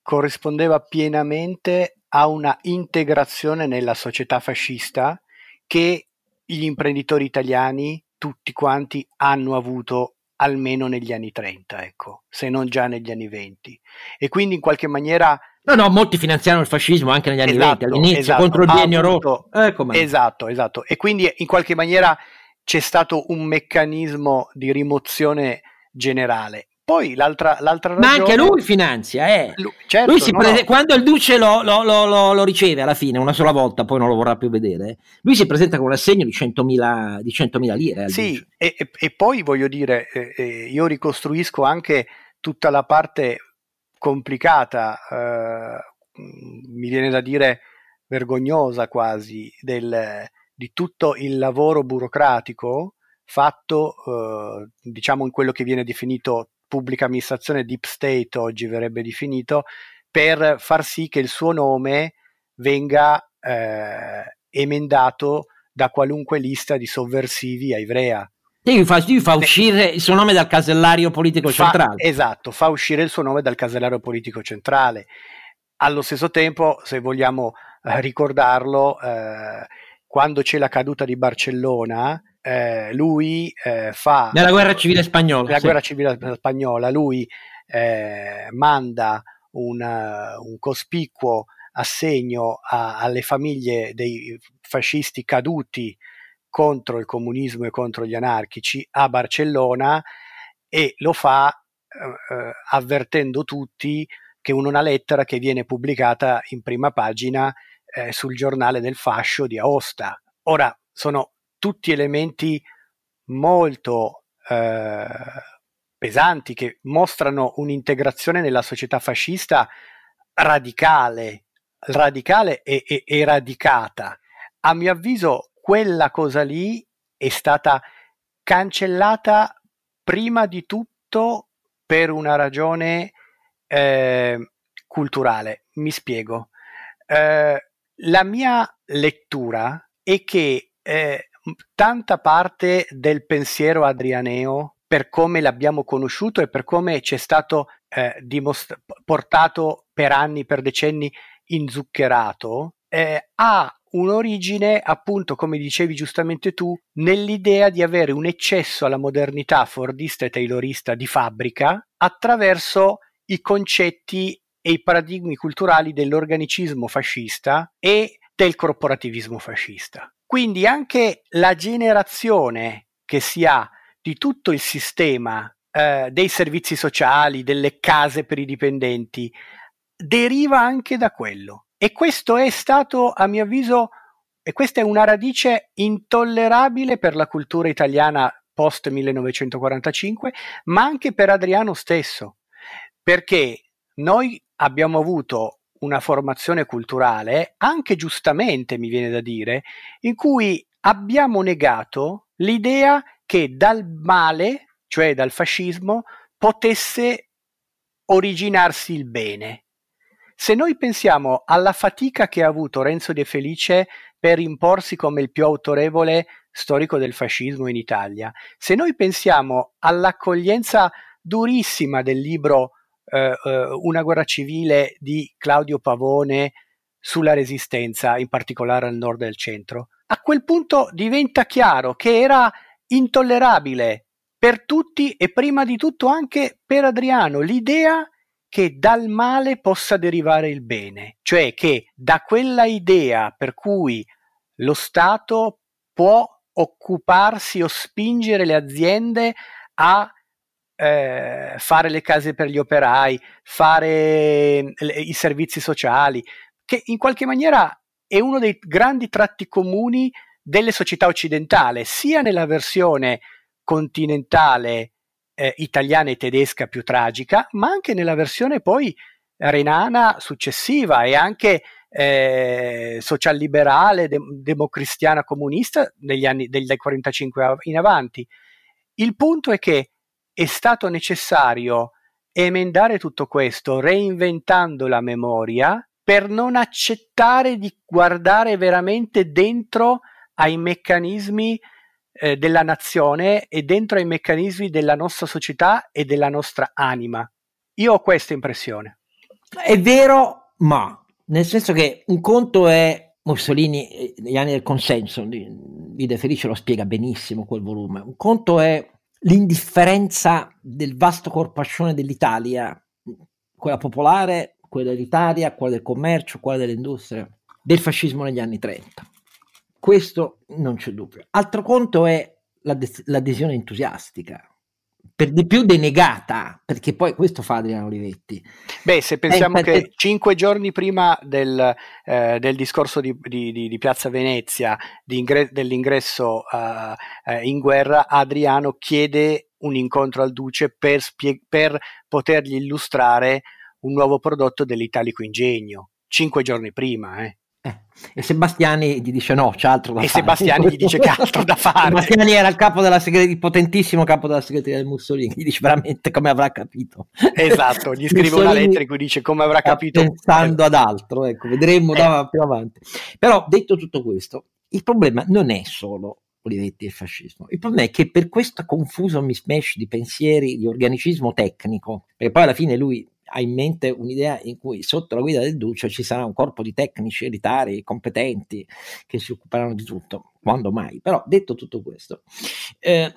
corrispondeva pienamente a una integrazione nella società fascista che gli imprenditori italiani tutti quanti hanno avuto almeno negli anni 30, ecco, se non già negli anni 20. E quindi in qualche maniera No, no, molti finanziarono il fascismo anche negli anni esatto, 20, all'inizio, esatto, contro il biennio rosso. Eh, esatto, esatto. E quindi in qualche maniera c'è stato un meccanismo di rimozione generale. Poi l'altra, l'altra ragione... Ma anche lui finanzia, eh. Lui, certo, lui si no, prese... no. Quando il Duce lo, lo, lo, lo, riceve alla fine, una sola volta, poi non lo vorrà più vedere, lui si presenta con un assegno di 100.000, di 100.000 lire. Sì, e, e, e, poi voglio dire, eh, eh, io ricostruisco anche tutta la parte complicata, eh, mi viene da dire vergognosa quasi del, di tutto il lavoro burocratico fatto, eh, diciamo, in quello che viene definito pubblica amministrazione deep state, oggi verrebbe definito, per far sì che il suo nome venga eh, emendato da qualunque lista di sovversivi a Ivrea. Lui fa, lui fa uscire il suo nome dal casellario politico fa, centrale. Esatto, fa uscire il suo nome dal casellario politico centrale. Allo stesso tempo, se vogliamo eh, ricordarlo, eh, quando c'è la caduta di Barcellona, eh, lui eh, fa... Nella guerra civile spagnola. Nella sì. guerra civile spagnola, lui eh, manda un, un cospicuo assegno a, alle famiglie dei fascisti caduti contro il comunismo e contro gli anarchici a Barcellona e lo fa eh, eh avvertendo tutti che una lettera che viene pubblicata in prima pagina eh, sul giornale del fascio di Aosta. Ora, sono tutti elementi molto eh, pesanti che mostrano un'integrazione nella società fascista radicale, radicale e, e, e radicata. A mio avviso, quella cosa lì è stata cancellata prima di tutto per una ragione eh, culturale. Mi spiego. Eh, la mia lettura è che eh, tanta parte del pensiero adrianeo, per come l'abbiamo conosciuto e per come ci è stato eh, dimostra- portato per anni, per decenni, inzuccherato, eh, ha un'origine, appunto, come dicevi giustamente tu, nell'idea di avere un eccesso alla modernità fordista e taylorista di fabbrica attraverso i concetti e i paradigmi culturali dell'organicismo fascista e del corporativismo fascista. Quindi anche la generazione che si ha di tutto il sistema eh, dei servizi sociali, delle case per i dipendenti, deriva anche da quello. E questo è stato, a mio avviso, e questa è una radice intollerabile per la cultura italiana post 1945, ma anche per Adriano stesso, perché noi abbiamo avuto una formazione culturale, anche giustamente mi viene da dire, in cui abbiamo negato l'idea che dal male, cioè dal fascismo, potesse originarsi il bene. Se noi pensiamo alla fatica che ha avuto Renzo De Felice per imporsi come il più autorevole storico del fascismo in Italia, se noi pensiamo all'accoglienza durissima del libro eh, eh, una guerra civile di Claudio Pavone sulla resistenza, in particolare al nord e al centro, a quel punto diventa chiaro che era intollerabile per tutti e prima di tutto anche per Adriano l'idea che dal male possa derivare il bene, cioè che da quella idea per cui lo Stato può occuparsi o spingere le aziende a eh, fare le case per gli operai, fare le, i servizi sociali, che in qualche maniera è uno dei grandi tratti comuni delle società occidentali, sia nella versione continentale eh, italiana e tedesca più tragica, ma anche nella versione poi renana successiva e anche eh, social-liberale, de- democristiana comunista negli anni del 45 in avanti. Il punto è che è stato necessario emendare tutto questo reinventando la memoria per non accettare di guardare veramente dentro ai meccanismi eh, della nazione e dentro ai meccanismi della nostra società e della nostra anima. Io ho questa impressione. È vero, ma nel senso che un conto è Mussolini eh, negli anni del consenso, di, De Felice lo spiega benissimo quel volume. Un conto è l'indifferenza del vasto corpaccione dell'Italia, quella popolare, quella elitaria, quella del commercio, quella dell'industria, del fascismo negli anni 30. Questo non c'è dubbio. Altro conto è l'adesione entusiastica, per di più denegata, perché poi questo fa Adriano Olivetti. Beh, se pensiamo eh, che cinque giorni prima del, eh, del discorso di, di, di, Piazza Venezia, di ingre- dell'ingresso uh, uh, in guerra, Adriano chiede un incontro al Duce per, spie- per potergli illustrare un nuovo prodotto dell'Italico Ingegno, cinque giorni prima. Eh. Eh, e Sebastiani gli dice no, c'è altro da e fare. E Sebastiani gli dice che altro da fare. Sebastiani era il capo della segreteria, il potentissimo capo della segreteria del Mussolini, gli dice veramente come avrà capito. Esatto, gli scrive una lettera in cui dice come avrà capito. Pensando ad altro, ecco, vedremo eh. più avanti. Però detto tutto questo, il problema non è solo Olivetti e il fascismo. Il problema è che per questo confuso mismatch di pensieri, di organicismo tecnico, perché poi alla fine lui ha in mente un'idea in cui sotto la guida del Duce ci sarà un corpo di tecnici elitari competenti che si occuperanno di tutto, quando mai. Però detto tutto questo, eh,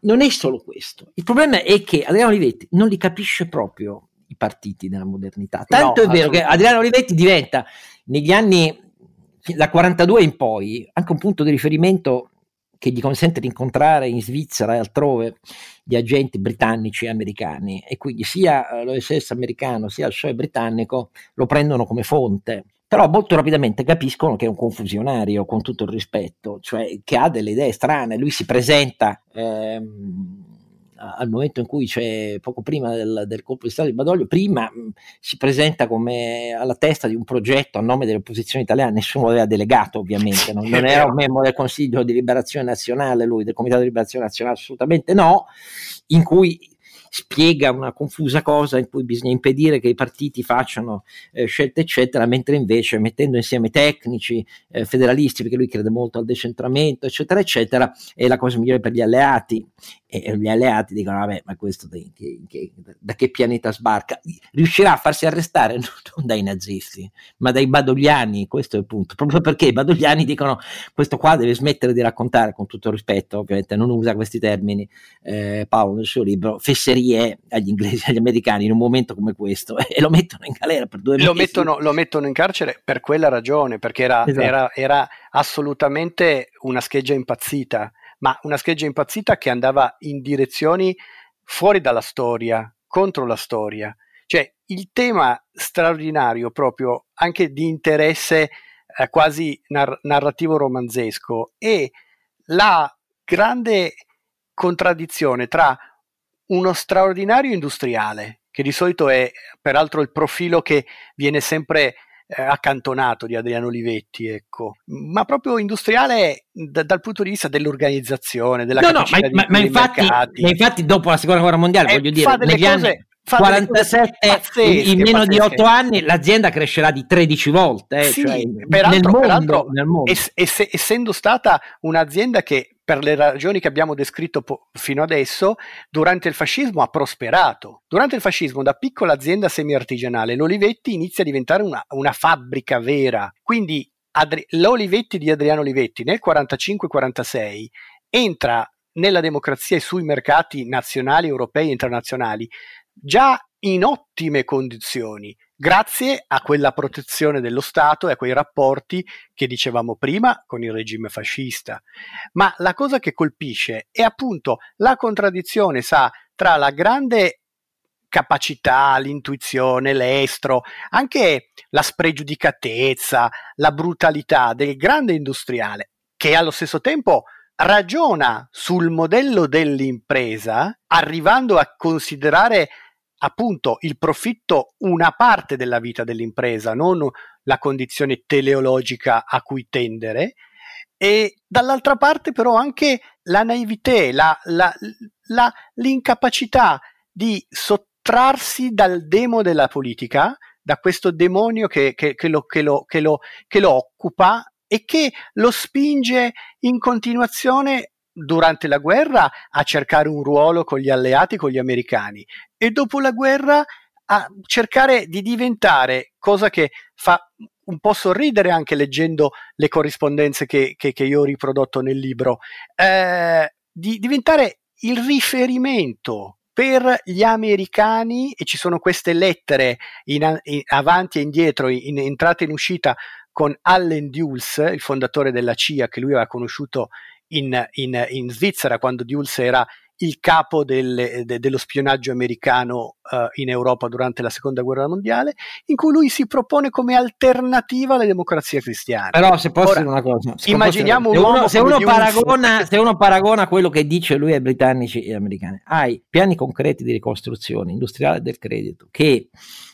non è solo questo. Il problema è che Adriano Olivetti non li capisce proprio i partiti della modernità. Tanto no, è vero che Adriano Olivetti diventa negli anni da 42 in poi anche un punto di riferimento che gli consente di incontrare in Svizzera e altrove gli agenti britannici e americani. E quindi sia eh, l'OSS americano sia il SOE britannico lo prendono come fonte. Però molto rapidamente capiscono che è un confusionario con tutto il rispetto, cioè che ha delle idee strane, lui si presenta ehm, al momento in cui c'è poco prima del, del, colpo di Stato di Badoglio, prima mh, si presenta come alla testa di un progetto a nome delle opposizioni italiane, nessuno l'aveva delegato ovviamente, non, non [laughs] era un membro del Consiglio di Liberazione Nazionale, lui del Comitato di Liberazione Nazionale, assolutamente no, in cui spiega una confusa cosa in cui bisogna impedire che i partiti facciano eh, scelte eccetera, mentre invece mettendo insieme tecnici, eh, federalisti, perché lui crede molto al decentramento eccetera eccetera, è la cosa migliore per gli alleati. E gli alleati dicono vabbè ma questo da che, che, da che pianeta sbarca? Riuscirà a farsi arrestare? [laughs] Non dai nazisti ma dai badogliani questo è il punto. Proprio perché i badogliani dicono questo qua deve smettere di raccontare con tutto rispetto ovviamente non usa questi termini eh, Paolo nel suo libro fesserie agli inglesi agli americani in un momento come questo [laughs] e lo mettono in galera per due lo mesi mettono, lo mettono in carcere per quella ragione perché era, esatto. era, era assolutamente una scheggia impazzita ma una scheggia impazzita che andava in direzioni fuori dalla storia, contro la storia. Cioè il tema straordinario proprio anche di interesse eh, quasi nar- narrativo romanzesco è la grande contraddizione tra uno straordinario industriale, che di solito è peraltro il profilo che viene sempre eh, accantonato di Adriano Olivetti, ecco, ma proprio industriale d- dal punto di vista dell'organizzazione, della no, no, ma, ma, ma, infatti, ma, infatti, dopo la seconda guerra mondiale, eh, voglio dire, negli cose, anni 47 pazzesche, in meno pazzesche. di 8 anni l'azienda crescerà di 13 volte eh, sì, cioè, peraltro, nel mondo, nel mondo. Es- es- essendo stata un'azienda che per le ragioni che abbiamo descritto po- fino adesso, durante il fascismo ha prosperato. Durante il fascismo, da piccola azienda semi-artigianale, l'Olivetti inizia a diventare una, una fabbrica vera. Quindi Adri- l'Olivetti di Adriano Olivetti nel 45-46 entra nella democrazia e sui mercati nazionali, europei e internazionali già in ottime condizioni, grazie a quella protezione dello Stato e a quei rapporti che dicevamo prima con il regime fascista. Ma la cosa che colpisce è appunto la contraddizione, sa, tra la grande capacità, l'intuizione, l'estro, anche la spregiudicatezza, la brutalità del grande industriale, che allo stesso tempo ragiona sul modello dell'impresa, arrivando a considerare appunto il profitto una parte della vita dell'impresa, non la condizione teleologica a cui tendere, e dall'altra parte però anche la naivete, la, la, la, l'incapacità di sottrarsi dal demo della politica, da questo demonio che, che, che, lo, lo, lo, che lo occupa e che lo spinge in continuazione durante la guerra a cercare un ruolo con gli alleati, con gli americani e dopo la guerra a cercare di diventare, cosa che fa un po' sorridere anche leggendo le corrispondenze che, che, che io ho riprodotto nel libro, eh, di diventare il riferimento per gli americani e ci sono queste lettere in, in, avanti e indietro, in, in entrata e in uscita con Allen Dulles, il fondatore della CIA che lui aveva conosciuto in, in, Svizzera quando Dulles era il capo del, de, dello spionaggio americano uh, in Europa durante la seconda guerra mondiale, in cui lui si propone come alternativa alle democrazie cristiane. Però se posso Ora, dire una cosa, immaginiamo un uno, se, uno paragona, se uno paragona quello che dice lui ai britannici e agli americani, hai piani concreti di ricostruzione industriale del credito che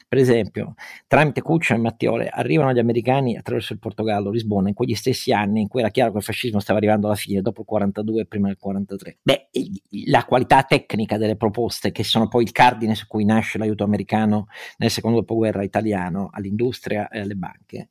per esempio, tramite Cuccia e Mattiole arrivano gli americani attraverso il Portogallo, Lisbona, in quegli stessi anni in cui era chiaro che il fascismo stava arrivando alla fine, dopo il 42 e prima del 43. Beh, la qualità tecnica delle proposte, che sono poi il cardine su cui nasce l'aiuto americano nel secondo dopoguerra italiano all'industria e alle banche,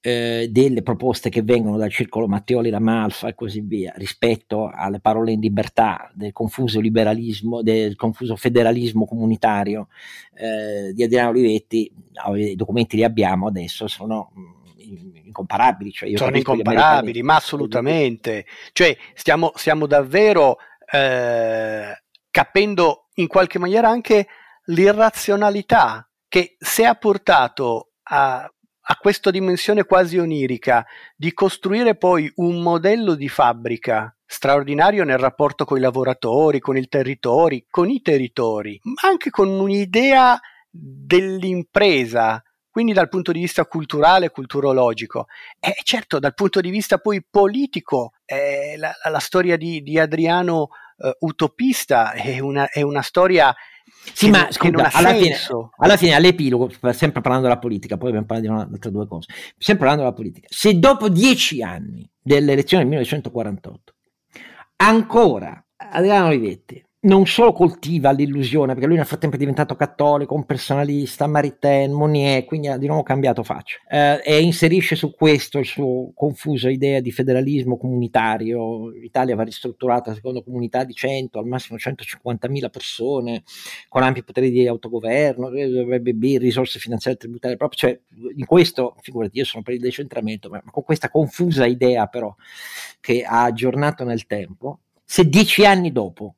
eh, delle proposte che vengono dal circolo Matteoli, la Malfa e così via, rispetto alle parole in libertà del confuso liberalismo, del confuso federalismo comunitario eh, di Adriano Olivetti, i documenti li abbiamo adesso, sono mm, incomparabili. Cioè sono incomparabili, ma assolutamente. Cioè, stiamo, stiamo davvero eh, capendo in qualche maniera anche l'irrazionalità che se ha portato a a questa dimensione quasi onirica di costruire poi un modello di fabbrica straordinario nel rapporto con i lavoratori, con il territorio, con i territori, ma anche con un'idea dell'impresa, quindi dal punto di vista culturale culturologico. E certo, dal punto di vista poi politico, eh, la, la, storia di, di Adriano eh, utopista è una, è una storia sì, che ma scusa, alla fine, alla fine, all'epilogo, sempre parlando della politica, poi abbiamo parlato di altre due cose, sempre parlando della politica, se dopo dieci anni delle elezioni del 1948 ancora Adriano Olivetti non solo coltiva l'illusione, perché lui nel frattempo è diventato cattolico, un personalista, Maritain, Monnier, quindi ha di nuovo cambiato faccia, eh, e inserisce su questo il suo confuso idea di federalismo comunitario, l'Italia va ristrutturata secondo comunità di 100, al massimo 150.000 persone, con ampi poteri di autogoverno, risorse finanziarie e tributarie proprio, cioè in questo, figurati, io sono per il decentramento, ma con questa confusa idea però che ha aggiornato nel tempo, se dieci anni dopo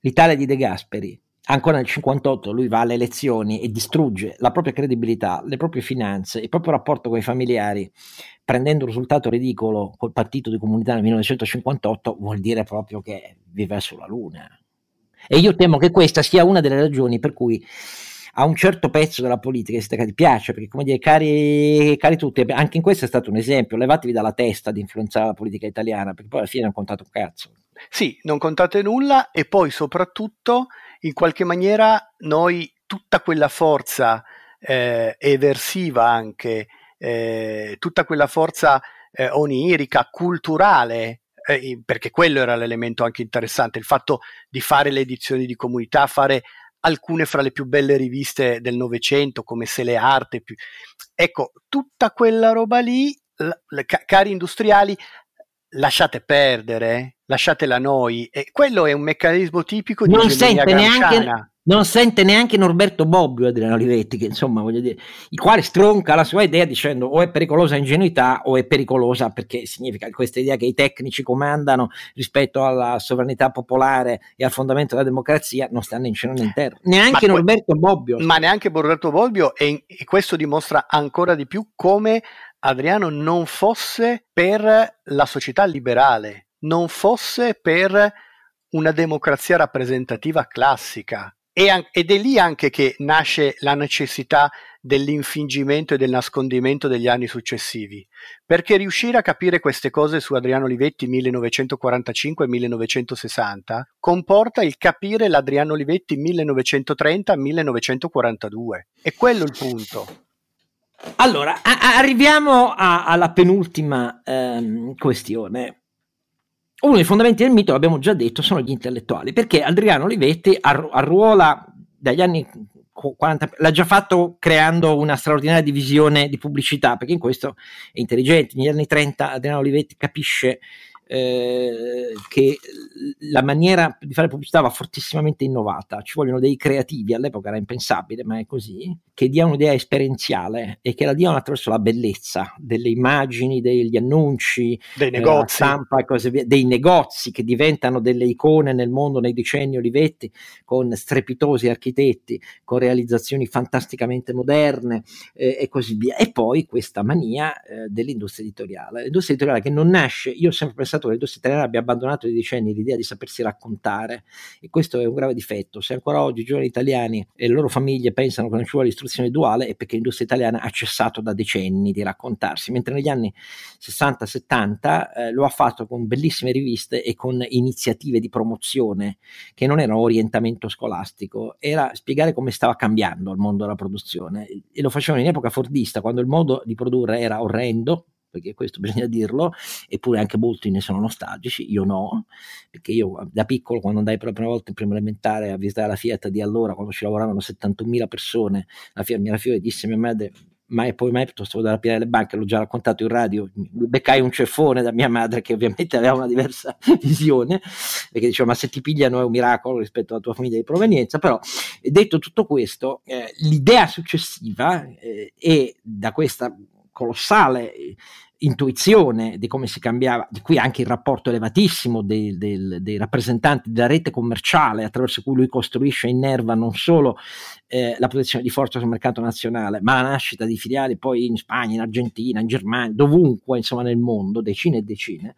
l'Italia di De Gasperi, ancora nel 58 lui va alle elezioni e distrugge la propria credibilità, le proprie finanze, il proprio rapporto con i familiari, prendendo un risultato ridicolo col partito di comunità nel 1958, vuol dire proprio che vive sulla Luna. E io temo che questa sia una delle ragioni per cui a un certo pezzo della politica che piace, perché come dire, cari, cari, tutti, anche in questo è stato un esempio, levatevi dalla testa di influenzare la politica italiana, perché poi alla fine non contate un cazzo. Sì, non contate nulla e poi soprattutto in qualche maniera noi tutta quella forza eh, eversiva anche, eh, tutta quella forza eh, onirica, culturale, eh, perché quello era l'elemento anche interessante, il fatto di fare le edizioni di comunità, fare alcune fra le più belle riviste del Novecento come Se le Arte. Più... Ecco, tutta quella roba lì, la, la, cari industriali, lasciate perdere, lasciatela noi. E quello è un meccanismo tipico di non sente neanche non sente neanche Norberto Bobbio Adriano Olivetti, che insomma voglio dire, il quale stronca la sua idea dicendo o è pericolosa ingenuità o è pericolosa perché significa questa idea che i tecnici comandano rispetto alla sovranità popolare e al fondamento della democrazia non stanno in cielo né in terra. Neanche ma Norberto Bobbio. Ma neanche Norberto Bobbio e, e questo dimostra ancora di più come Adriano non fosse per la società liberale, non fosse per una democrazia rappresentativa classica. Ed è lì anche che nasce la necessità dell'infingimento e del nascondimento degli anni successivi, perché riuscire a capire queste cose su Adriano Olivetti 1945-1960 comporta il capire l'Adriano Olivetti 1930-1942. È quello il punto. Allora, a- arriviamo a- alla penultima ehm, questione. Uno dei fondamenti del mito, l'abbiamo già detto, sono gli intellettuali, perché Adriano Olivetti arru- arruola dagli anni 40, l'ha già fatto creando una straordinaria divisione di pubblicità, perché in questo è intelligente. Negli anni 30 Adriano Olivetti capisce eh, che la maniera di fare pubblicità va fortissimamente innovata, ci vogliono dei creativi, all'epoca era impensabile, ma è così, che diano un'idea esperienziale e che la diano attraverso la bellezza delle immagini, degli annunci, dei negozi, stampa e cose via, dei negozi che diventano delle icone nel mondo nei decenni Olivetti, con strepitosi architetti, con realizzazioni fantasticamente moderne eh, e così via. E poi questa mania eh, dell'industria editoriale, l'industria editoriale che non nasce, io ho sempre pensato pensato che l'industria italiana abbia abbandonato di decenni l'idea di sapersi raccontare. E questo è un grave difetto. Se ancora oggi i giovani italiani e le loro famiglie pensano che non ci vuole l'istruzione duale è perché l'industria italiana ha cessato da decenni di raccontarsi, mentre negli anni 60-70 eh, lo ha fatto con bellissime riviste e con iniziative di promozione che non erano orientamento scolastico, era spiegare come stava cambiando il mondo della produzione. E lo facevano in epoca fordista quando il modo di produrre era orrendo perché questo [laughs] bisogna dirlo, eppure anche molti ne sono nostalgici, io no, perché io da piccolo quando andai per la prima volta in prima elementare a visitare la Fiat di allora, quando ci lavoravano 71.000 persone, la Fiat mia figlia disse a mia madre mai poi mai piuttosto da rapire le banche, l'ho già raccontato in radio, beccai un ceffone da mia madre che ovviamente aveva una diversa [laughs] visione, perché diceva ma se ti pigliano è un miracolo rispetto alla tua famiglia di provenienza, però detto tutto questo, eh, l'idea successiva eh, è da questa colossale intuizione di come si cambiava, di qui anche il rapporto elevatissimo dei, dei, dei rappresentanti della rete commerciale attraverso cui lui costruisce e innerva non solo eh, la posizione di forza sul mercato nazionale, ma la nascita di filiali poi in Spagna, in Argentina, in Germania, dovunque insomma nel mondo, decine e decine.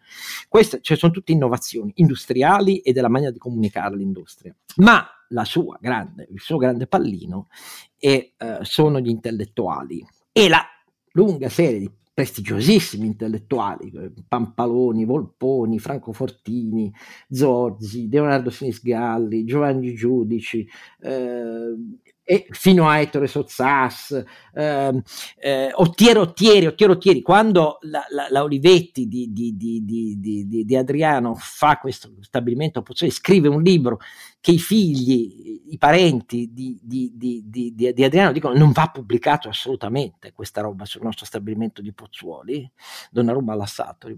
Queste cioè, sono tutte innovazioni industriali e della maniera di comunicare l'industria. Ma la sua grande, il suo grande pallino è, eh, sono gli intellettuali e la lunga serie di prestigiosissimi intellettuali, eh, Pampaloni, Volponi, Franco Fortini, Zorzi, Leonardo Sinisgalli, Giovanni Giudici, eh, e fino a Ettore Sozzas, eh, eh, Ottiero Ottieri, Ottiero Ottieri, quando la, la, la Olivetti di, di, di, di, Adriano fa questo stabilimento Pozzuoli, scrive un libro che i figli, i parenti di, Adriano dicono non va pubblicato assolutamente questa roba sul nostro stabilimento di Pozzuoli, Donnarumma Lassato,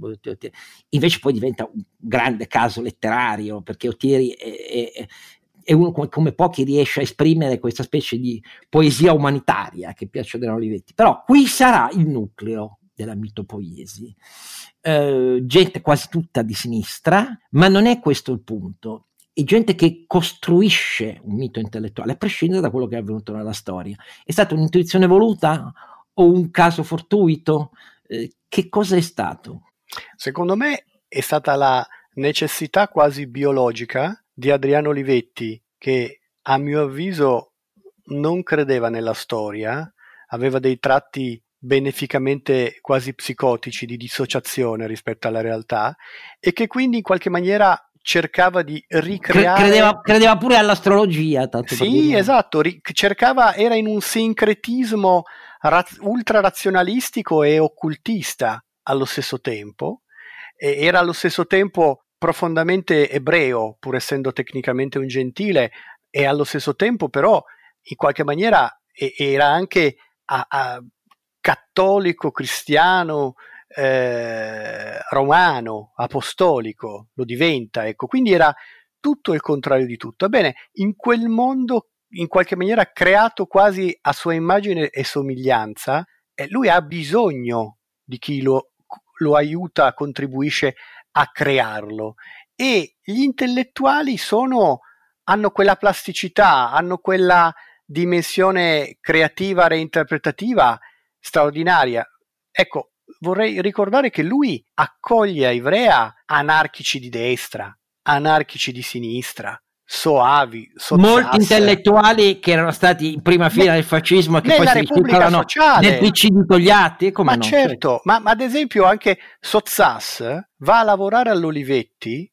invece poi diventa un grande caso letterario perché Ottieri è, è è uno come, come, pochi riesce a esprimere questa specie di poesia umanitaria che piace ad Olivetti. Però qui sarà il nucleo della mitopoiesi. Eh, gente quasi tutta di sinistra, ma non è questo il punto. È gente che costruisce un mito intellettuale, a prescindere da quello che è avvenuto nella storia. È stata un'intuizione voluta o un caso fortuito? Eh, che cosa è stato? Secondo me è stata la necessità quasi biologica di Adriano Olivetti, che a mio avviso non credeva nella storia, aveva dei tratti beneficamente quasi psicotici di dissociazione rispetto alla realtà e che quindi in qualche maniera cercava di ricreare credeva, credeva pure all'astrologia tanto sì esatto ri- cercava era in un sincretismo raz- ultra razionalistico e occultista allo stesso tempo e era allo stesso tempo profondamente ebreo, pur essendo tecnicamente un gentile, e allo stesso tempo però in qualche maniera era anche a, a cattolico, cristiano, eh, romano, apostolico, lo diventa, ecco, quindi era tutto il contrario di tutto. Ebbene, in quel mondo in qualche maniera creato quasi a sua immagine e somiglianza, eh, lui ha bisogno di chi lo, lo aiuta, contribuisce a crearlo e gli intellettuali sono, hanno quella plasticità, hanno quella dimensione creativa, reinterpretativa straordinaria. Ecco, vorrei ricordare che lui accoglie a Ivrea anarchici di destra, anarchici di sinistra, soavi, sozzasse. molti intellettuali che erano stati in prima fila ne, del fascismo che poi si Repubblica Sociale nel PC di Togliatti ma no? certo, ma, ma, ad esempio anche Sozzas va a lavorare all'Olivetti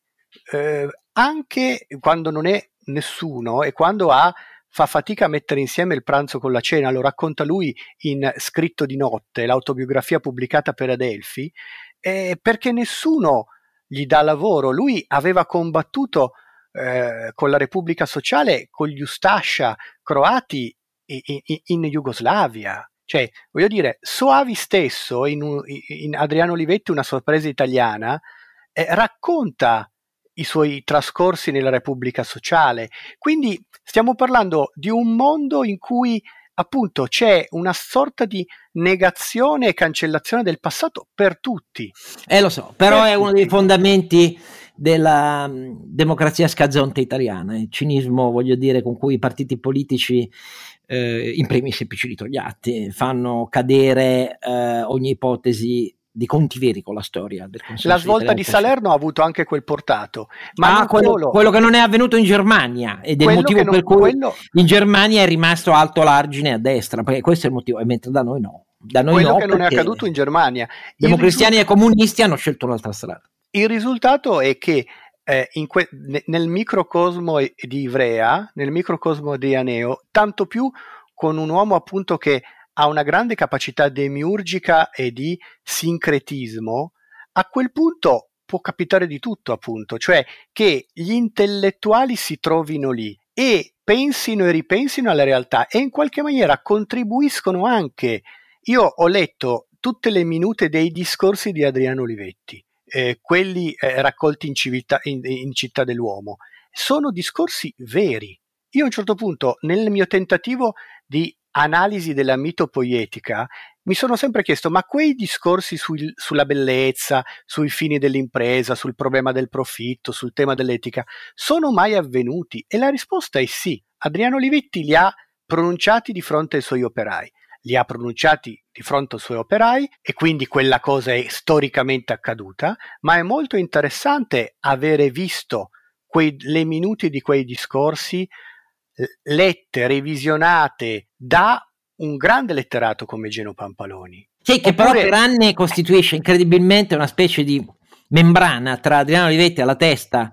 eh, anche quando non è nessuno e quando ha fa fatica a mettere insieme il pranzo con la cena, lo racconta lui in Scritto di notte, l'autobiografia pubblicata per Adelphi, eh, perché nessuno gli dà lavoro. Lui aveva combattuto eh, con la Repubblica Sociale, con gli Ustascia croati in, in, Jugoslavia. Cioè, voglio dire, Soavi stesso, in, in Adriano Olivetti, una sorpresa italiana, eh, racconta i suoi trascorsi nella Repubblica Sociale. Quindi stiamo parlando di un mondo in cui appunto c'è una sorta di negazione e cancellazione del passato per tutti. Eh lo so, però per è tutti. uno dei fondamenti della um, democrazia scazzonte italiana, il cinismo, voglio dire, con cui i partiti politici, eh, in primis i piccoli togliatti, fanno cadere eh, ogni ipotesi di conti veri con la storia del La svolta di Salerno ha avuto anche quel portato, ma ah, quello, quello, che non è avvenuto in Germania ed è il motivo non, per cui quello... in Germania è rimasto alto l'argine a destra, perché questo è il motivo, mentre da noi no. Da noi quello no, che non è accaduto in Germania. I democristiani risultato... e comunisti hanno scelto un'altra strada. Il risultato è che eh, que- nel microcosmo di Ivrea, nel microcosmo di Aneo, tanto più con un uomo appunto che ha una grande capacità demiurgica e di sincretismo, a quel punto può capitare di tutto, appunto, cioè che gli intellettuali si trovino lì e pensino e ripensino alla realtà e in qualche maniera contribuiscono anche. Io ho letto tutte le minute dei discorsi di Adriano Olivetti, eh, quelli eh, raccolti in, civiltà, in, in Città dell'Uomo. Sono discorsi veri. Io a un certo punto, nel mio tentativo di analisi della mitopoietica, mi sono sempre chiesto, ma quei discorsi sul, sulla bellezza, sui fini dell'impresa, sul problema del profitto, sul tema dell'etica, sono mai avvenuti? E la risposta è sì. Adriano Olivetti li ha pronunciati di fronte ai suoi operai. Li ha pronunciati di fronte ai suoi operai e quindi quella cosa è storicamente accaduta, ma è molto interessante avere visto quei, le minuti di quei discorsi lette, revisionate da un grande letterato come Geno Pampaloni. Sì, che Oppure... però per anni costituisce incredibilmente una specie di membrana tra Adriano Olivetti alla testa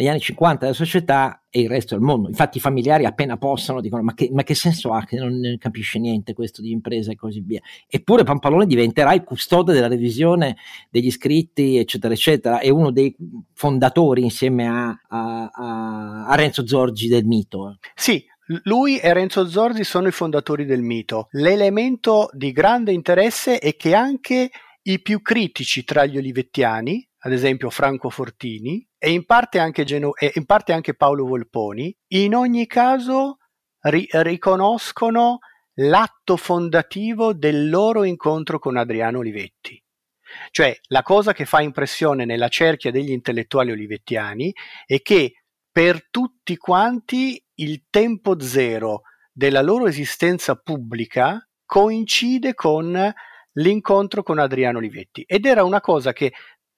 negli anni 50 della società e il resto del mondo. Infatti i familiari appena possono dicono ma che, ma che senso ha che non capisce niente questo di impresa e così via. Eppure Pampalone diventerà il custode della revisione degli scritti eccetera eccetera, è uno dei fondatori insieme a, a, a, Renzo Zorgi del mito. Sì, lui e Renzo Zorzi sono i fondatori del mito. L'elemento di grande interesse è che anche i più critici tra gli olivettiani, ad esempio Franco Fortini, e in parte anche, Geno- e in parte anche Paolo Volponi, in ogni caso ri- riconoscono l'atto fondativo del loro incontro con Adriano Olivetti. Cioè, la cosa che fa impressione nella cerchia degli intellettuali olivettiani è che per tutti quanti il tempo zero della loro esistenza pubblica coincide con l'incontro con Adriano Olivetti ed era una cosa che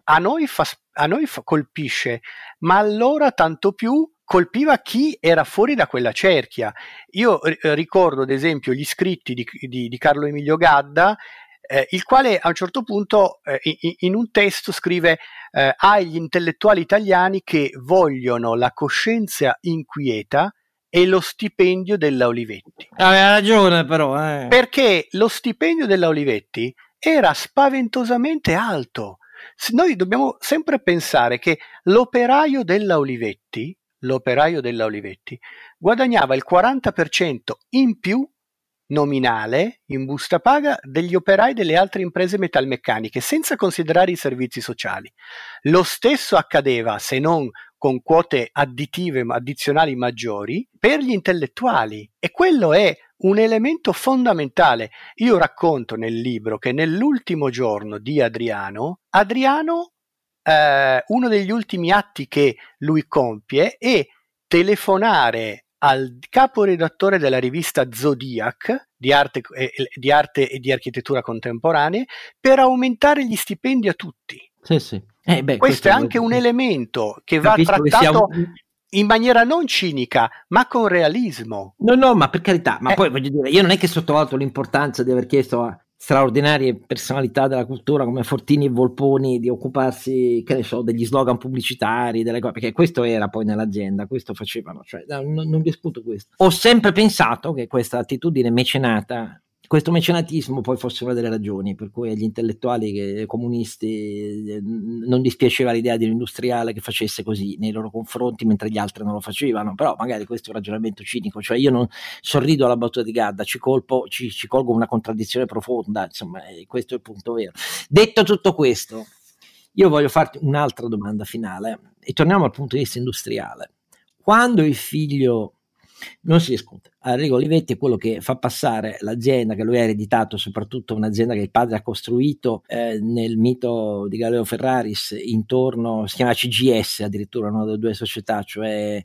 a noi, fa, a noi fa, colpisce, ma allora tanto più colpiva chi era fuori da quella cerchia. Io eh, ricordo ad esempio gli scritti di, di, di Carlo Emilio Gadda, eh, il quale a un certo punto eh, in, in, un testo scrive eh, agli intellettuali italiani che vogliono la coscienza inquieta e lo stipendio della Olivetti. Aveva ragione però. Eh. Perché lo stipendio della Olivetti era spaventosamente alto noi dobbiamo sempre pensare che l'operaio della Olivetti, l'operaio della Olivetti guadagnava il 40% in più nominale in busta paga degli operai delle altre imprese metalmeccaniche, senza considerare i servizi sociali. Lo stesso accadeva, se non con quote additive addizionali maggiori, per gli intellettuali e quello è un elemento fondamentale. Io racconto nel libro che nell'ultimo giorno di Adriano, Adriano, eh, uno degli ultimi atti che lui compie è telefonare al caporedattore della rivista Zodiac di arte, eh, di arte, e di architettura contemporanee per aumentare gli stipendi a tutti. Sì, sì. Eh, beh, questo, questo, è anche un elemento che va trattato che in maniera non cinica, ma con realismo. No, no, ma per carità, ma eh. poi voglio dire, io non è che sottovaluto l'importanza di aver chiesto a straordinarie personalità della cultura come Fortini e Volponi di occuparsi, che ne so, degli slogan pubblicitari, delle cose, perché questo era poi nell'azienda, questo facevano, cioè non, non discuto questo. Ho sempre pensato che questa attitudine mecenata questo mecenatismo poi fosse una delle ragioni per cui agli intellettuali che, comunisti eh, non dispiaceva l'idea di un industriale che facesse così nei loro confronti mentre gli altri non lo facevano, però magari questo è un ragionamento cinico, cioè io non sorrido alla battuta di Gadda, ci, colpo, ci, ci colgo una contraddizione profonda, insomma eh, questo è il punto vero. Detto tutto questo, io voglio farti un'altra domanda finale e torniamo al punto di vista industriale. Quando il figlio non si discute. Enrico Olivetti è quello che fa passare l'azienda che lui ha ereditato, soprattutto un'azienda che il padre ha costruito eh, nel mito di Galileo Ferraris intorno, si chiama CGS addirittura, una delle due società, cioè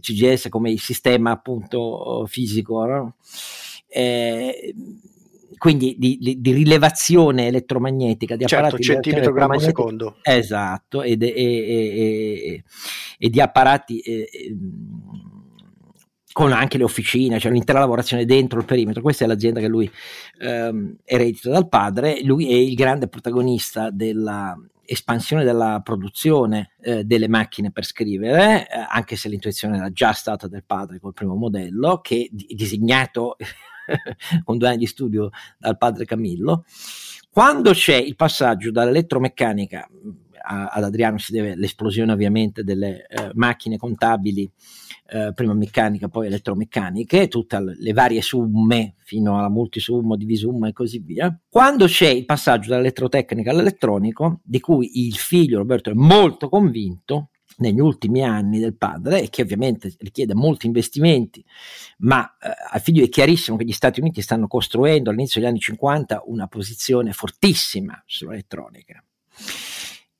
CGS come il sistema appunto fisico. No? Eh, quindi di, di, di, rilevazione elettromagnetica di certo, apparati centimetro grammo secondo esatto e, e, e, e di apparati eh, con anche le officine, cioè l'intera lavorazione dentro il perimetro. Questa è l'azienda che lui ehm, eredita dal padre. Lui è il grande protagonista della espansione della produzione eh, delle macchine per scrivere, eh, anche se l'intuizione era già stata del padre col primo modello, che è disegnato [laughs] con due anni di studio dal padre Camillo. Quando c'è il passaggio dall'elettromeccanica ad Adriano si deve l'esplosione ovviamente delle eh, macchine contabili, eh, prima meccanica, poi elettromeccaniche, tutte le varie summe fino alla multisumma, divisumma e così via. Quando c'è il passaggio dall'elettrotecnica all'elettronico, di cui il figlio Roberto è molto convinto, negli ultimi anni del padre e che ovviamente richiede molti investimenti, ma eh, al figlio è chiarissimo che gli Stati Uniti stanno costruendo all'inizio degli anni 50 una posizione fortissima sull'elettronica.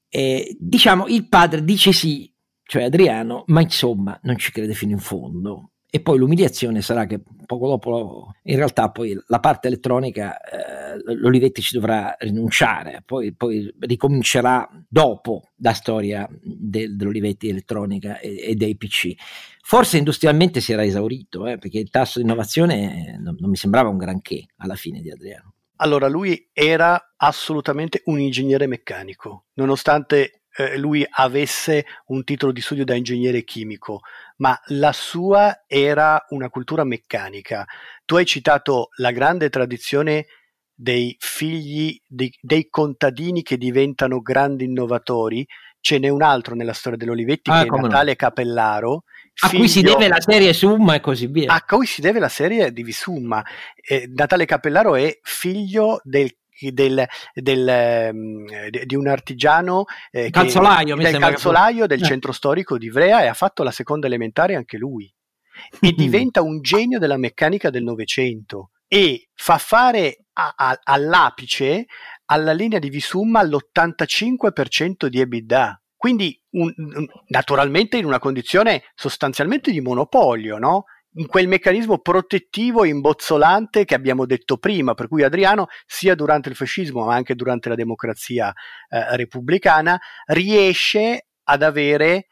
Eh, diciamo, il padre dice sì, cioè Adriano, ma insomma non ci crede fino in fondo. E poi l'umiliazione sarà che poco dopo, in realtà poi la parte elettronica, eh, l'Olivetti ci dovrà rinunciare, poi, poi ricomincerà dopo la storia del, dell'Olivetti elettronica e, e, dei PC. Forse industrialmente si era esaurito, eh, perché il tasso di innovazione non, non mi sembrava un granché alla fine di Adriano. Allora, lui era assolutamente un ingegnere meccanico, nonostante eh, lui avesse un titolo di studio da ingegnere chimico, ma la sua era una cultura meccanica. Tu hai citato la grande tradizione dei figli dei, dei contadini che diventano grandi innovatori. Ce n'è un altro nella storia dell'Olivetti ah, che è Natale no. Capellaro, a figlio, cui si deve la serie Summa e così via. A cui si deve la serie di Visumma. Eh, Natale Capellaro è figlio del del, del, um, di un artigiano eh, calzolaio, che, del calzolaio del eh. centro storico di Ivrea e ha fatto la seconda elementare anche lui e diventa un genio della meccanica del Novecento e fa fare a, a, all'apice alla linea di Visumma l'85% di EBITDA quindi un, naturalmente in una condizione sostanzialmente di monopolio, no? in quel meccanismo protettivo e imbozzolante che abbiamo detto prima, per cui Adriano, sia durante il fascismo ma anche durante la democrazia eh, repubblicana, riesce ad avere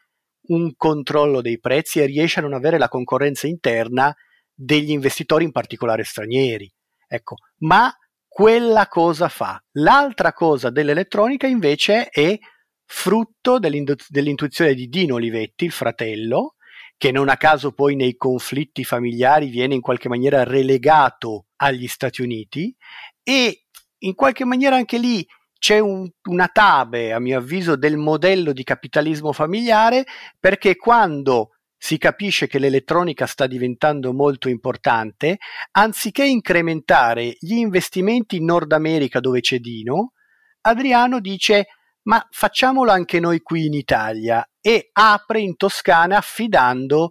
un controllo dei prezzi e riesce a non avere la concorrenza interna degli investitori, in particolare stranieri. Ecco, ma quella cosa fa. L'altra cosa dell'elettronica invece è frutto dell'intuizione di Dino Olivetti, il fratello, che non a caso poi nei conflitti familiari viene in qualche maniera relegato agli Stati Uniti e in qualche maniera anche lì c'è un, una tabe, a mio avviso, del modello di capitalismo familiare perché quando si capisce che l'elettronica sta diventando molto importante, anziché incrementare gli investimenti in Nord America dove c'è Dino, Adriano dice ma facciamolo anche noi qui in Italia e apre in Toscana affidando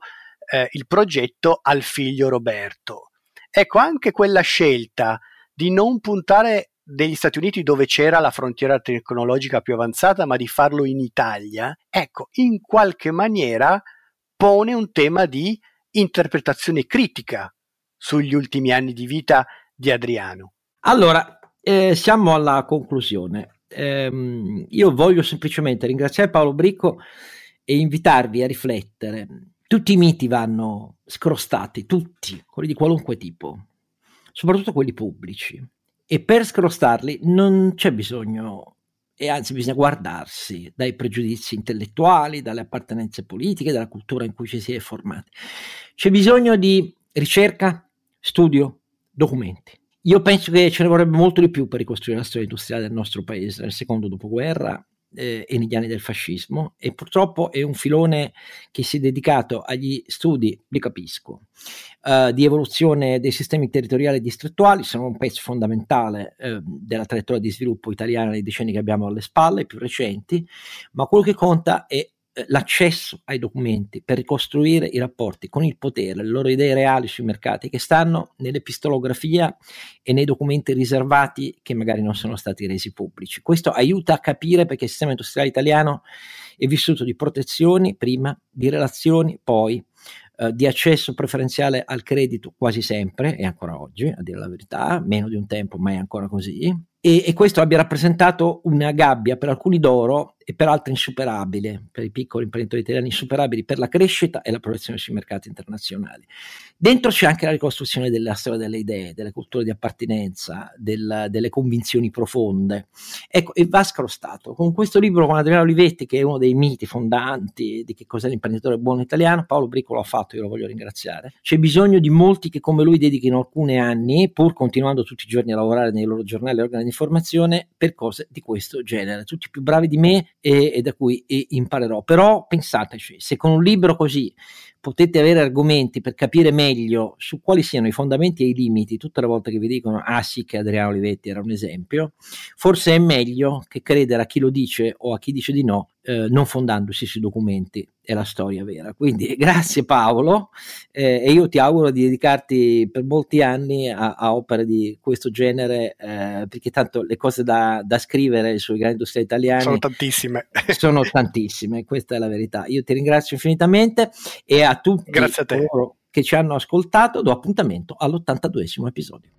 eh, il progetto al figlio Roberto. Ecco, anche quella scelta di non puntare degli Stati Uniti dove c'era la frontiera tecnologica più avanzata, ma di farlo in Italia, ecco, in qualche maniera pone un tema di interpretazione critica sugli ultimi anni di vita di Adriano. Allora, eh, siamo alla conclusione ehm, io voglio semplicemente ringraziare Paolo Bricco e invitarvi a riflettere. Tutti i miti vanno scrostati, tutti, quelli di qualunque tipo, soprattutto quelli pubblici. E per scrostarli non c'è bisogno, e anzi bisogna guardarsi dai pregiudizi intellettuali, dalle appartenenze politiche, dalla cultura in cui ci si è formati. C'è bisogno di ricerca, studio, documenti. Io penso che ce ne vorrebbe molto di più per ricostruire la storia industriale del nostro paese nel secondo dopoguerra eh, e negli anni del fascismo e purtroppo è un filone che si è dedicato agli studi, li capisco, uh, di evoluzione dei sistemi territoriali distrettuali, sono un pezzo fondamentale uh, della traiettoria di sviluppo italiana nei decenni che abbiamo alle spalle, più recenti, ma quello che conta è eh, l'accesso ai documenti per ricostruire i rapporti con il potere, le loro idee reali sui mercati che stanno nell'epistolografia e nei documenti riservati che magari non sono stati resi pubblici. Questo aiuta a capire perché il sistema industriale italiano è vissuto di protezioni prima, di relazioni poi, eh, di accesso preferenziale al credito quasi sempre, e ancora oggi, a dire la verità, meno di un tempo, ma è ancora così, e, e questo abbia rappresentato una gabbia per alcuni d'oro e per altri insuperabile, per i piccoli imprenditori italiani insuperabili per la crescita e la proiezione sui mercati internazionali. Dentro c'è anche la ricostruzione della storia delle idee, delle culture di appartenenza, del, delle convinzioni profonde. Ecco, e va scrostato. Con questo libro con Adriano Olivetti, che è uno dei miti fondanti di che cos'è l'imprenditore buono italiano, Paolo Bricolo ha fatto, io lo voglio ringraziare. C'è bisogno di molti che come lui dedichino alcuni anni, pur continuando tutti i giorni a lavorare nei loro giornali e organi informazione, per cose di questo genere. Tutti più bravi di me e, e da cui e imparerò. Però pensateci, se con un libro così potete avere argomenti per capire meglio su quali siano i fondamenti e i limiti tutte le volte che vi dicono ah sì che Adriano Olivetti era un esempio, forse è meglio che credere a chi lo dice o a chi dice di no eh, non fondandosi sui documenti e la storia vera. Quindi [laughs] grazie Paolo eh, e io ti auguro di dedicarti per molti anni a, a opere di questo genere eh, perché tanto le cose da, da, scrivere sui grandi industrie italiani sono tantissime. [laughs] sono tantissime, questa è la verità. Io ti ringrazio infinitamente e a tutti a te. che ci hanno ascoltato do appuntamento all'82esimo episodio.